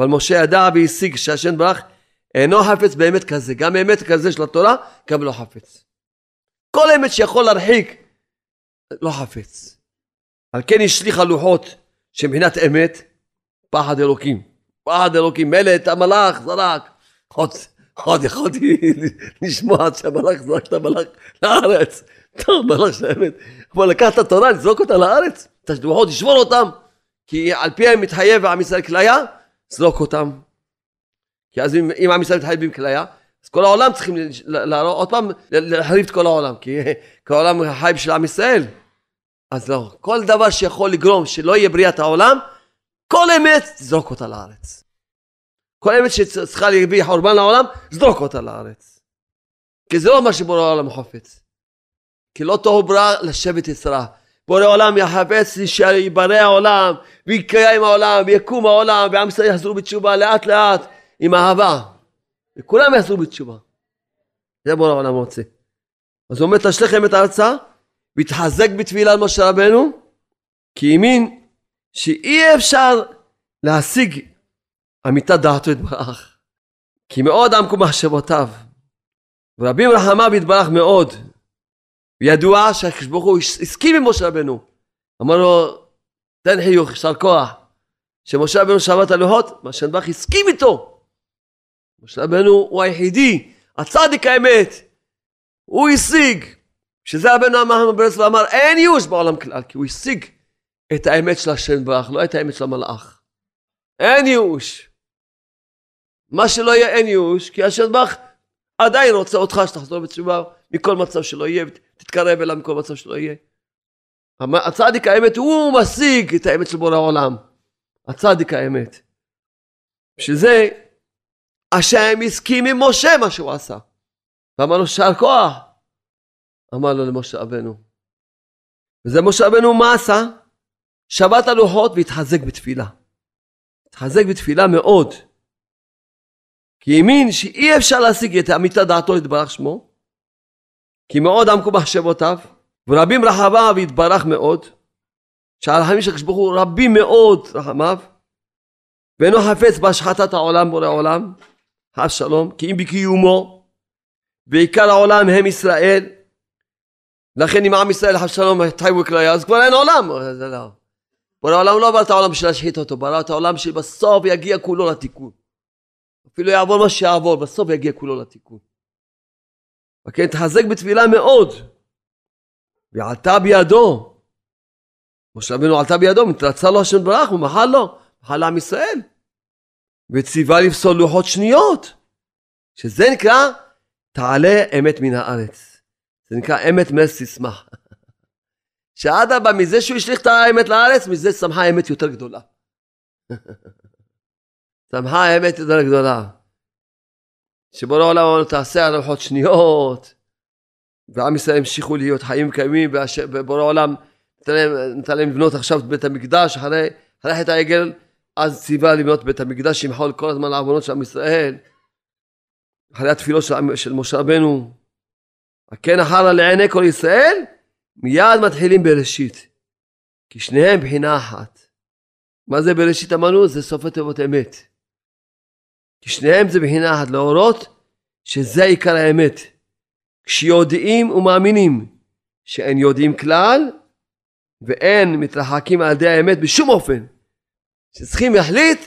S1: אבל משה ידע והשיג שהשם ברח אינו חפץ באמת כזה, גם אמת כזה של התורה, גם לא חפץ. כל אמת שיכול להרחיק, לא חפץ. על כן השליך הלוחות שמבחינת אמת, פחד אלוקים. פחד אלוקים, מילא את המלאך זרק. עוד, עוד יכולתי *laughs* לשמוע עד שהמלאך זרק את המלאך לארץ. טוב, מלאך של האמת. אבל לקח את התורה, לזרוק אותה לארץ, את השלוחות, לשבור אותם. כי על פי הם מתחייב עם ישראל כליה, זרוק אותם. כי אז אם, עם ישראל מתחייבים כליה, אז כל העולם צריכים להראות, עוד פעם, להחריב את כל העולם, כי *laughs* כל העולם חי בשביל עם ישראל. אז לא, כל דבר שיכול לגרום שלא יהיה בריאת העולם, כל אמת, זרוק אותה לארץ. כל אמת שצריכה להביא חורבן לעולם, זרוק אותה לארץ. כי זה לא מה שבורא העולם חופץ. כי לא תוהו ברא לשבת יצרה. בורא עולם יחפץ שיברא העולם, ויקיים העולם, ויקום העולם, ועם ישראל יחזרו בתשובה לאט לאט, עם אהבה. וכולם יחזרו בתשובה. זה בורא העולם רוצה. אז הוא אומר, תשליכם את הארצה, והתחזק בתפילה על משה רבנו, כי האמין שאי אפשר להשיג אמיתת דעתו יתברך. כי מאוד עמקו מחשבותיו. ורבים רחמיו יתברך מאוד. וידוע שהקדוש ברוך הוא הסכים עם משה רבנו. אמר לו, תן חיוך, יישר כוח. שמשה רבנו שבת הלוחות, מה שנבח הסכים איתו. משה רבנו הוא היחידי, הצדיק האמת. הוא השיג. שזה רבנו אמר ברס ואמר אין ייאוש בעולם כלל, כי הוא השיג את האמת של השם ברך, לא את האמת של המלאך. אין ייאוש. מה שלא יהיה אין ייאוש, כי השם ברך עדיין רוצה אותך שתחזור בתשובה מכל מצב שלא יהיה, ותתקרב אליו מכל מצב שלא יהיה. הצדיק האמת הוא משיג את האמת של בורא העולם. הצדיק האמת. שזה השם הסכים עם משה מה שהוא עשה. ואמר לו שער כוח. אמר לו למשה רבנו. וזה משה רבנו מה עשה? שבת הלוחות והתחזק בתפילה. התחזק בתפילה מאוד. כי האמין שאי אפשר להשיג את אמיתת דעתו יתברך שמו, כי מאוד עמקו מחשבותיו, ורבים רחמיו יתברך מאוד, שהרחמים של הקדוש הוא רבים מאוד רחמיו, ואינו חפץ בהשחתת העולם בורא עולם, חס שלום, כי אם בקיומו, ועיקר העולם הם ישראל, לכן אם עם ישראל חס שלום התחייבו כליה, אז כבר אין עולם. לא. בורא העולם לא ברא את העולם בשביל להשחית אותו, ברא את העולם שבסוף יגיע כולו לתיקון. אפילו יעבור מה שיעבור, בסוף יגיע כולו לתיקון. וכן תחזק בתפילה מאוד. ועלתה בידו. משה רבנו עלתה בידו, מתרצה לו השם ברח, הוא מחל לו, מחל לעם ישראל. וציווה לפסול לוחות שניות. שזה נקרא תעלה אמת מן הארץ. זה נקרא אמת מס תשמח. *laughs* שאדרבה, מזה שהוא השליך את האמת לארץ, מזה שמחה אמת יותר גדולה. *laughs* שמחה האמת יותר גדולה. שבורא העולם אמר לו תעשה ארוחות שניות, ועם ישראל המשיכו להיות חיים קיימים, ובורא העולם נתן להם לבנות עכשיו את בית המקדש, אחרי, אחרי חטא העגל, אז ציווה לבנות בית המקדש, שימחול כל הזמן לעוונות של עם ישראל, אחרי התפילות של, של משה רבנו, הכן אחר לעיני כל ישראל, מיד מתחילים בראשית, כי שניהם בחינה אחת. מה זה בראשית אמרנו? זה סוף התיבות אמת. כי שניהם זה בחינה אחת, להורות שזה עיקר האמת. כשיודעים ומאמינים שאין יודעים כלל ואין מתרחקים על ידי האמת בשום אופן. שצריכים להחליט,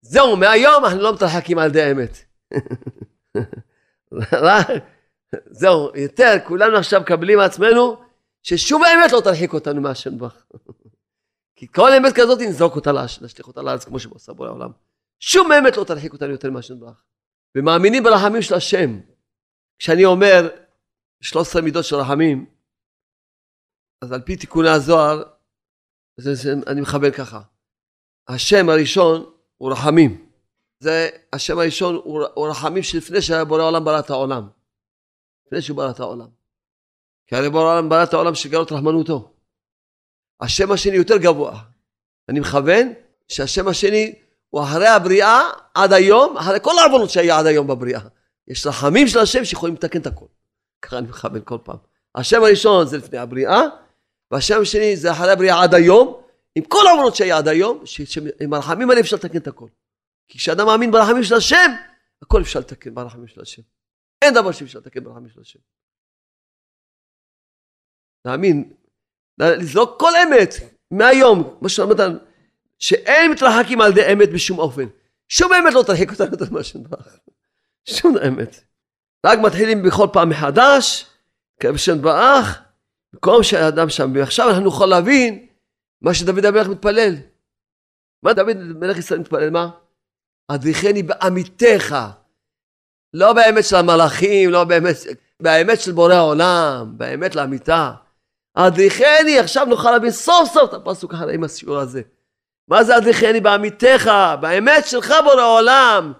S1: זהו, מהיום אנחנו לא מתרחקים על ידי האמת. *laughs* זהו, יותר, כולנו עכשיו מקבלים מעצמנו ששום האמת לא תרחיק אותנו מהשם. *laughs* כי כל אמת כזאת נזרוק אותה, להשליך אותה לארץ כמו שעושה בורא העולם. שום אמת לא תרחיק אותנו יותר מהשם ברך. ומאמינים ברחמים של השם. כשאני אומר 13 מידות של רחמים, אז על פי תיקוני הזוהר, אני מכוון ככה. השם הראשון הוא רחמים. זה השם הראשון הוא, הוא רחמים שלפני שהבורא העולם ברא את העולם. לפני שהוא ברא את העולם. כי הרי בורא העולם ברא את העולם שגלות רחמנותו. השם השני יותר גבוה. אני מכוון שהשם השני הוא אחרי הבריאה עד היום, אחרי כל העוונות שהיה עד היום בבריאה. יש רחמים של השם שיכולים לתקן את הכל. ככה אני מכוון כל פעם. השם הראשון זה לפני הבריאה, והשם השני זה אחרי הבריאה עד היום, עם כל העוונות שהיה עד היום, שעם הרחמים האלה אפשר לתקן את הכל. כי כשאדם מאמין ברחמים של השם, הכל אפשר לתקן ברחמים של השם. אין דבר שאפשר לתקן ברחמים של השם. להאמין, לזרוק כל אמת מהיום, מה שאומרת, שאין מתרחקים על ידי אמת בשום אופן. שום אמת לא תרחיק אותנו יותר מהשם ברך. שום אמת. רק מתחילים בכל פעם מחדש, בשם ברך, במקום שהאדם שם, ועכשיו אנחנו יכולים להבין מה שדוד המלך מתפלל. מה דוד מלך ישראל מתפלל? מה? אדריכני בעמיתך. לא באמת של המלאכים, לא באמת, באמת של בורא העולם, באמת לאמיתה. אדריכני, עכשיו נוכל להבין סוף סוף את הפסוק אחרי עם השיעור הזה. מה זה אדריכני בעמיתך, באמת שלך בורא העולם,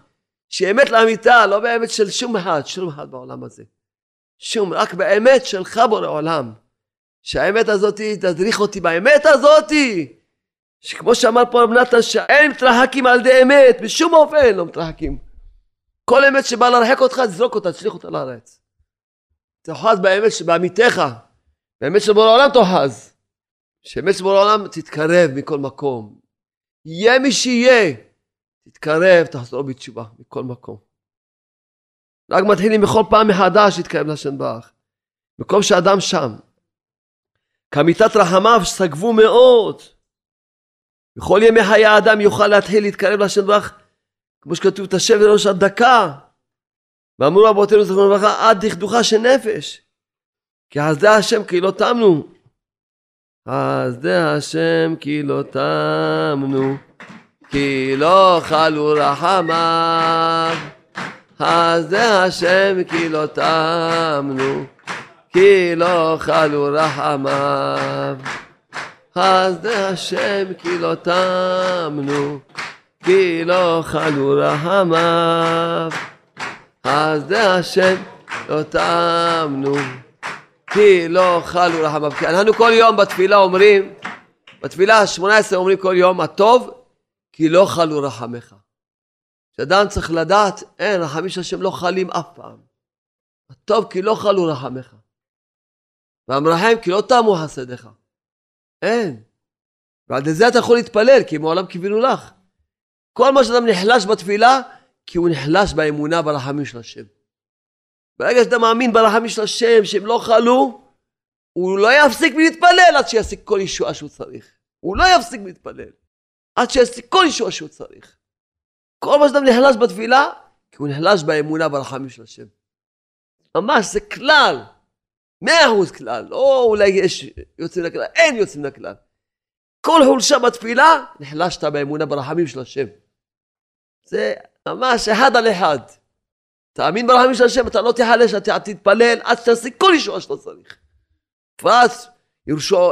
S1: שאמת לאמיתה, לא באמת של שום אחד, שום אחד בעולם הזה. שום, רק באמת שלך בורא עולם. שהאמת הזאת תדריך אותי באמת הזאת. שכמו שאמר פה רב נתן, שאין מתרחקים על ידי אמת, בשום אופן לא מתרחקים. כל אמת שבאה להרחק אותך, תזרוק אותה, תשליך אותה לארץ. תאחז באמת שבעמיתך, באמת של בורא העולם תאחז. שאמת של בורא העולם תתקרב מכל מקום. יהיה מי שיהיה, תתקרב, תחזור בתשובה מכל מקום. רק מתחילים בכל פעם מחדש להתקרב לשם ברך. מקום שאדם שם. כאמיתת רחמיו סגבו מאוד. בכל ימי חיי האדם יוכל להתחיל להתקרב להשם ברך, כמו שכתוב, תשב לראש הדקה. ואמרו רבותינו זכרונו לברכה, עד דכדוכה של נפש. כי חסדי השם כי לא תמנו. חסדי השם כי לא תמנו, כי לא חלו רחמיו. חסדי השם כי לא תמנו, כי לא חלו רחמיו. חסדי השם כי לא תמנו, כי לא חלו רחמיו. חסדי השם לא תמנו, כי לא חלו רחמיו. כי אנחנו כל יום בתפילה אומרים, בתפילה ה-18 אומרים כל יום, הטוב כי לא חלו רחמך. שאדם צריך לדעת, אין, רחמים של השם לא חלים אף פעם. הטוב כי לא חלו רחמך. והמרחם כי לא תמו חסדיך. אין. ועל זה אתה יכול להתפלל, כי מעולם קיווינו לך. כל מה שאדם נחלש בתפילה, כי הוא נחלש באמונה ברחמים של השם. ברגע שאתה מאמין ברחמים של השם, שהם לא חלו, הוא לא יפסיק מלהתפלל עד שישיג כל ישועה שהוא צריך. הוא לא יפסיק מלהתפלל עד שישיג כל ישועה שהוא צריך. כל מה שאדם נחלש בתפילה, כי הוא נחלש באמונה ברחמים של השם. ממש, זה כלל. מאה אחוז כלל. לא אולי יש יוצאים לכלל, אין יוצאים לכלל. כל חולשה בתפילה, נחלשת באמונה ברחמים של השם. זה ממש אחד על אחד. תאמין ברחמים של השם, אתה לא תיחלש, אתה תתפלל עד שתשיג כל ישועה שאתה צריך. ואז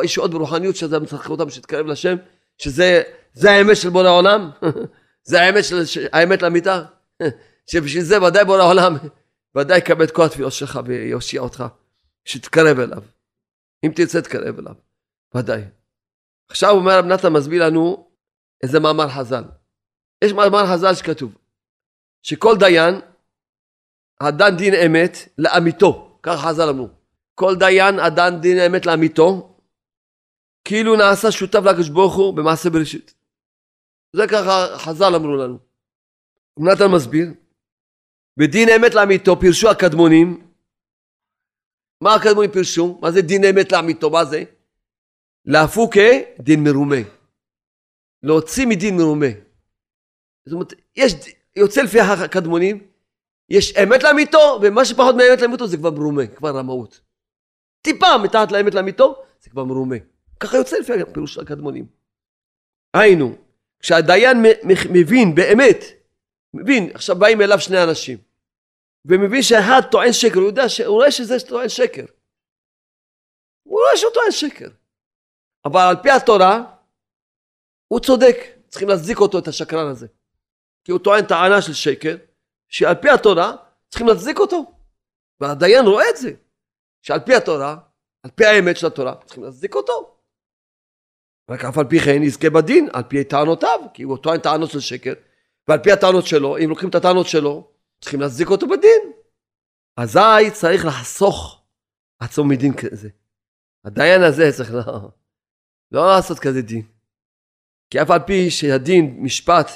S1: ישועות ברוחניות שזה מצחק אותם שתתקרב לשם, שזה האמת של בורא העולם. *laughs* זה האמת, של, האמת לאמיתה. *laughs* שבשביל זה ודאי בורא העולם, *laughs* ודאי יקבל את כל התפילות שלך ויושיע אותך, שתתקרב אליו. אם תרצה תתקרב אליו, ודאי. עכשיו אומר רב נתן מסביר לנו איזה מאמר חז"ל. יש מאמר חז"ל שכתוב, שכל דיין, הדן דין אמת לאמיתו, כך חז"ל אמרו. כל דיין הדן דין אמת לאמיתו, כאילו נעשה שותף לקדוש ברוך הוא במעשה בראשית. זה ככה חז"ל אמרו לנו. נתן מסביר, בדין אמת לאמיתו פירשו הקדמונים, מה הקדמונים פירשו? מה זה דין אמת לאמיתו? מה זה? להפוקה דין מרומה. להוציא מדין מרומה. זאת אומרת, יש, יוצא לפי הקדמונים, יש אמת לאמיתו, ומה שפחות מאמת לאמיתו זה כבר מרומה, כבר רמאות. טיפה מתחת לאמת לאמיתו, זה כבר מרומה. ככה יוצא לפי הפירוש הקדמונים. היינו, כשהדיין מבין באמת, מבין, עכשיו באים אליו שני אנשים, ומבין שאחד טוען שקר, הוא יודע. הוא רואה שזה טוען שקר. הוא רואה שהוא טוען שקר. אבל על פי התורה, הוא צודק, צריכים להצדיק אותו, את השקרן הזה. כי הוא טוען טענה של שקר, שעל פי התורה צריכים להצדיק אותו. והדיין רואה את זה, שעל פי התורה, על פי האמת של התורה, צריכים להצדיק אותו. רק אף על פי כן יזכה בדין, על פי טענותיו, כי הוא טוען טענות של שקר, ועל פי הטענות שלו, אם לוקחים את הטענות שלו, צריכים להצדיק אותו בדין. אזי צריך לחסוך עצמו מדין כזה. הדיין הזה צריך לא, לא לעשות כזה דין. כי אף על פי שהדין משפט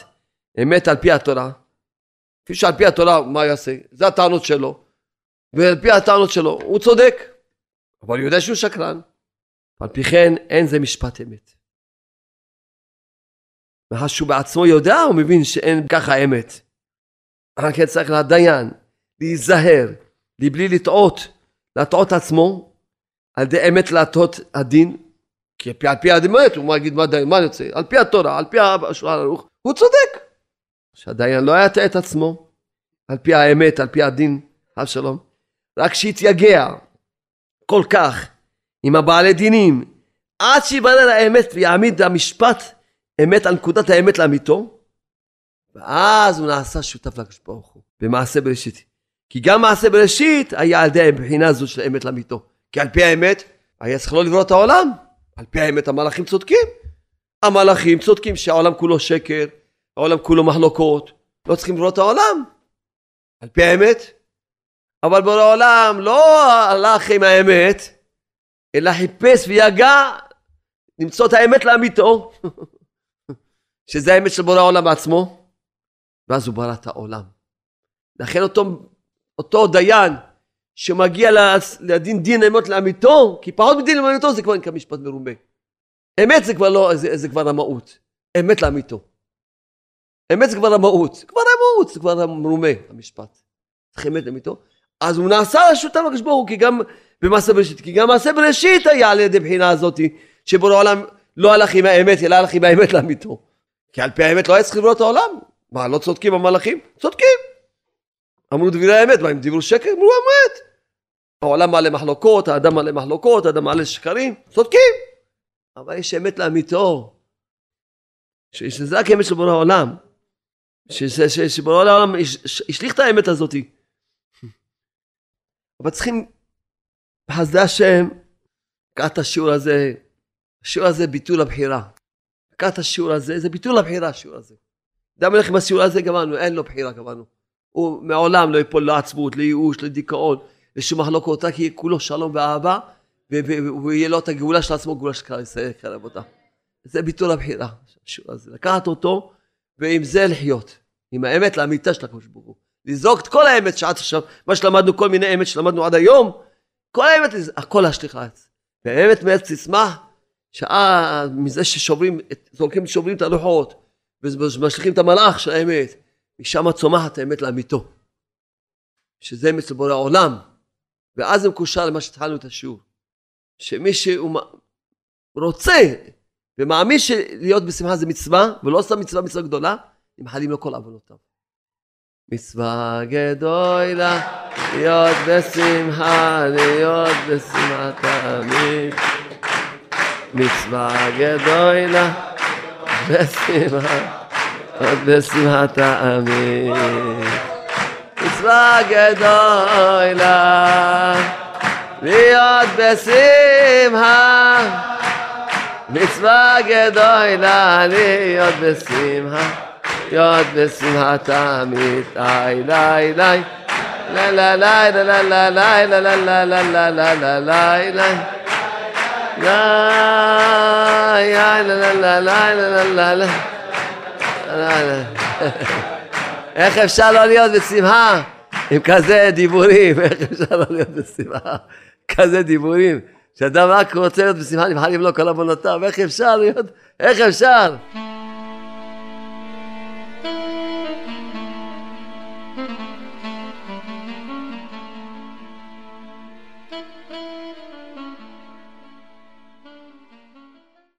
S1: אמת על פי התורה, כפי שעל פי התורה מה יעשה? זה הטענות שלו, ועל פי הטענות שלו הוא צודק, אבל הוא יודע שהוא שקרן. על פי כן אין זה משפט אמת. מאחר שהוא בעצמו יודע, הוא מבין שאין ככה אמת. אבל כן צריך לדיין להיזהר, לבלי לטעות, להטעות עצמו, על ידי אמת להטעות הדין, כי על פי האמת הוא יגיד מה, מה יוצא, על פי התורה, על פי השולחן ערוך, הוא צודק. שהדיין לא יטעה את עצמו, על פי האמת, על פי הדין, אב שלום, רק שיתייגע כל כך עם הבעלי דינים, עד שיברר האמת ויעמיד המשפט אמת על נקודת האמת לאמיתו, ואז הוא נעשה שותף לקדוש ברוך הוא, במעשה בראשית. כי גם מעשה בראשית היה על ידי הבחינה הזו של אמת לאמיתו. כי על פי האמת, היה צריך לא לברוא את העולם. על פי האמת המלאכים צודקים. המלאכים צודקים שהעולם כולו שקר, העולם כולו מחלוקות, לא צריכים לברוא את העולם. על פי האמת. אבל בורא העולם לא הלך עם האמת, אלא חיפש ויגע למצוא את האמת לאמיתו. *laughs* שזה האמת של בורא העולם בעצמו, ואז הוא ברא את העולם. לכן אותו, אותו דיין שמגיע לדין דין אמת לאמיתו, כי פחות מדין לאמיתו זה כבר נקרא משפט מרובה. אמת זה כבר לא, זה, זה כבר המהות. אמת לאמיתו. אמת זה כבר המהות, זה כבר המהות, זה כבר המרומה, המשפט. צריך אמת לאמיתו. אז הוא נעשה לשותף לקדוש ברוך הוא, כי גם במעשה בראשית, כי גם מעשה בראשית היה על ידי בחינה הזאתי, שבורא העולם לא הלך עם האמת, אלא הלך עם האמת לאמיתו. כי על פי האמת לא היה צריך לבנות העולם. מה, לא צודקים המלאכים? צודקים. אמרו דברי האמת, מה, הם דיברו שקר? אמרו אמת. העולם מלא מחלוקות, האדם מלא מחלוקות, האדם מלא שקרים, צודקים. אבל יש אמת לאמיתו. שזה רק אמת של בורא העולם. שבורא העולם השליך את האמת הזאתי. אבל צריכים, בחסדי השם, לקחת השיעור הזה, השיעור הזה ביטול הבחירה. לקחת השיעור הזה, זה ביטול הבחירה השיעור הזה. אדם הולך עם השיעור הזה גמרנו, אין לו בחירה גמרנו. הוא מעולם לא ייפול לעצמות, לייאוש, לדיכאון, לשום מחלוקות, רק יהיה כולו שלום ואהבה, ויהיה לו את הגאולה של עצמו, גאולה של כלל ישראל, קרב אותה. זה ביטול הבחירה, השיעור הזה. לקחת אותו, ועם זה לחיות. עם האמת לאמיתה של הקדוש ברוך הוא. לזרוק את כל האמת שעד עכשיו, מה שלמדנו, כל מיני אמת שלמדנו עד היום, כל האמת, הכל להשליך לארץ. והאמת מארץ תשמח, שעה מזה ששוברים, זורקים, שוברים את הלוחות, ומשליכים את המלאך של האמת, משם צומחת האמת לאמיתו. שזה אמת לבורא העולם. ואז זה מקושר למה שהתחלנו את השיעור. שמי שהוא רוצה ומאמין שלהיות בשמחה זה מצווה, ולא סתם מצווה, מצווה גדולה, נמחלים לו כל עוונותיו. מצווה גדולה, להיות בשמחה, להיות בשמחה תמיד. מצווה גדולה, בשמחה, עוד בשמחה תמיד. מצווה גדולה, להיות בשמחה. מצווה גדולה, להיות בשמחה. יוד בשמחה תמיד, איי לי לי לה לה לה לה לה לה לה לה לה לה לה לה לה לה לה איך אפשר לא להיות בשמחה עם כזה דיבורים? איך אפשר לא להיות בשמחה? כזה דיבורים. שאדם רק רוצה להיות בשמחה, נבחר למלוא כל עוונותיו, איך אפשר להיות? איך אפשר?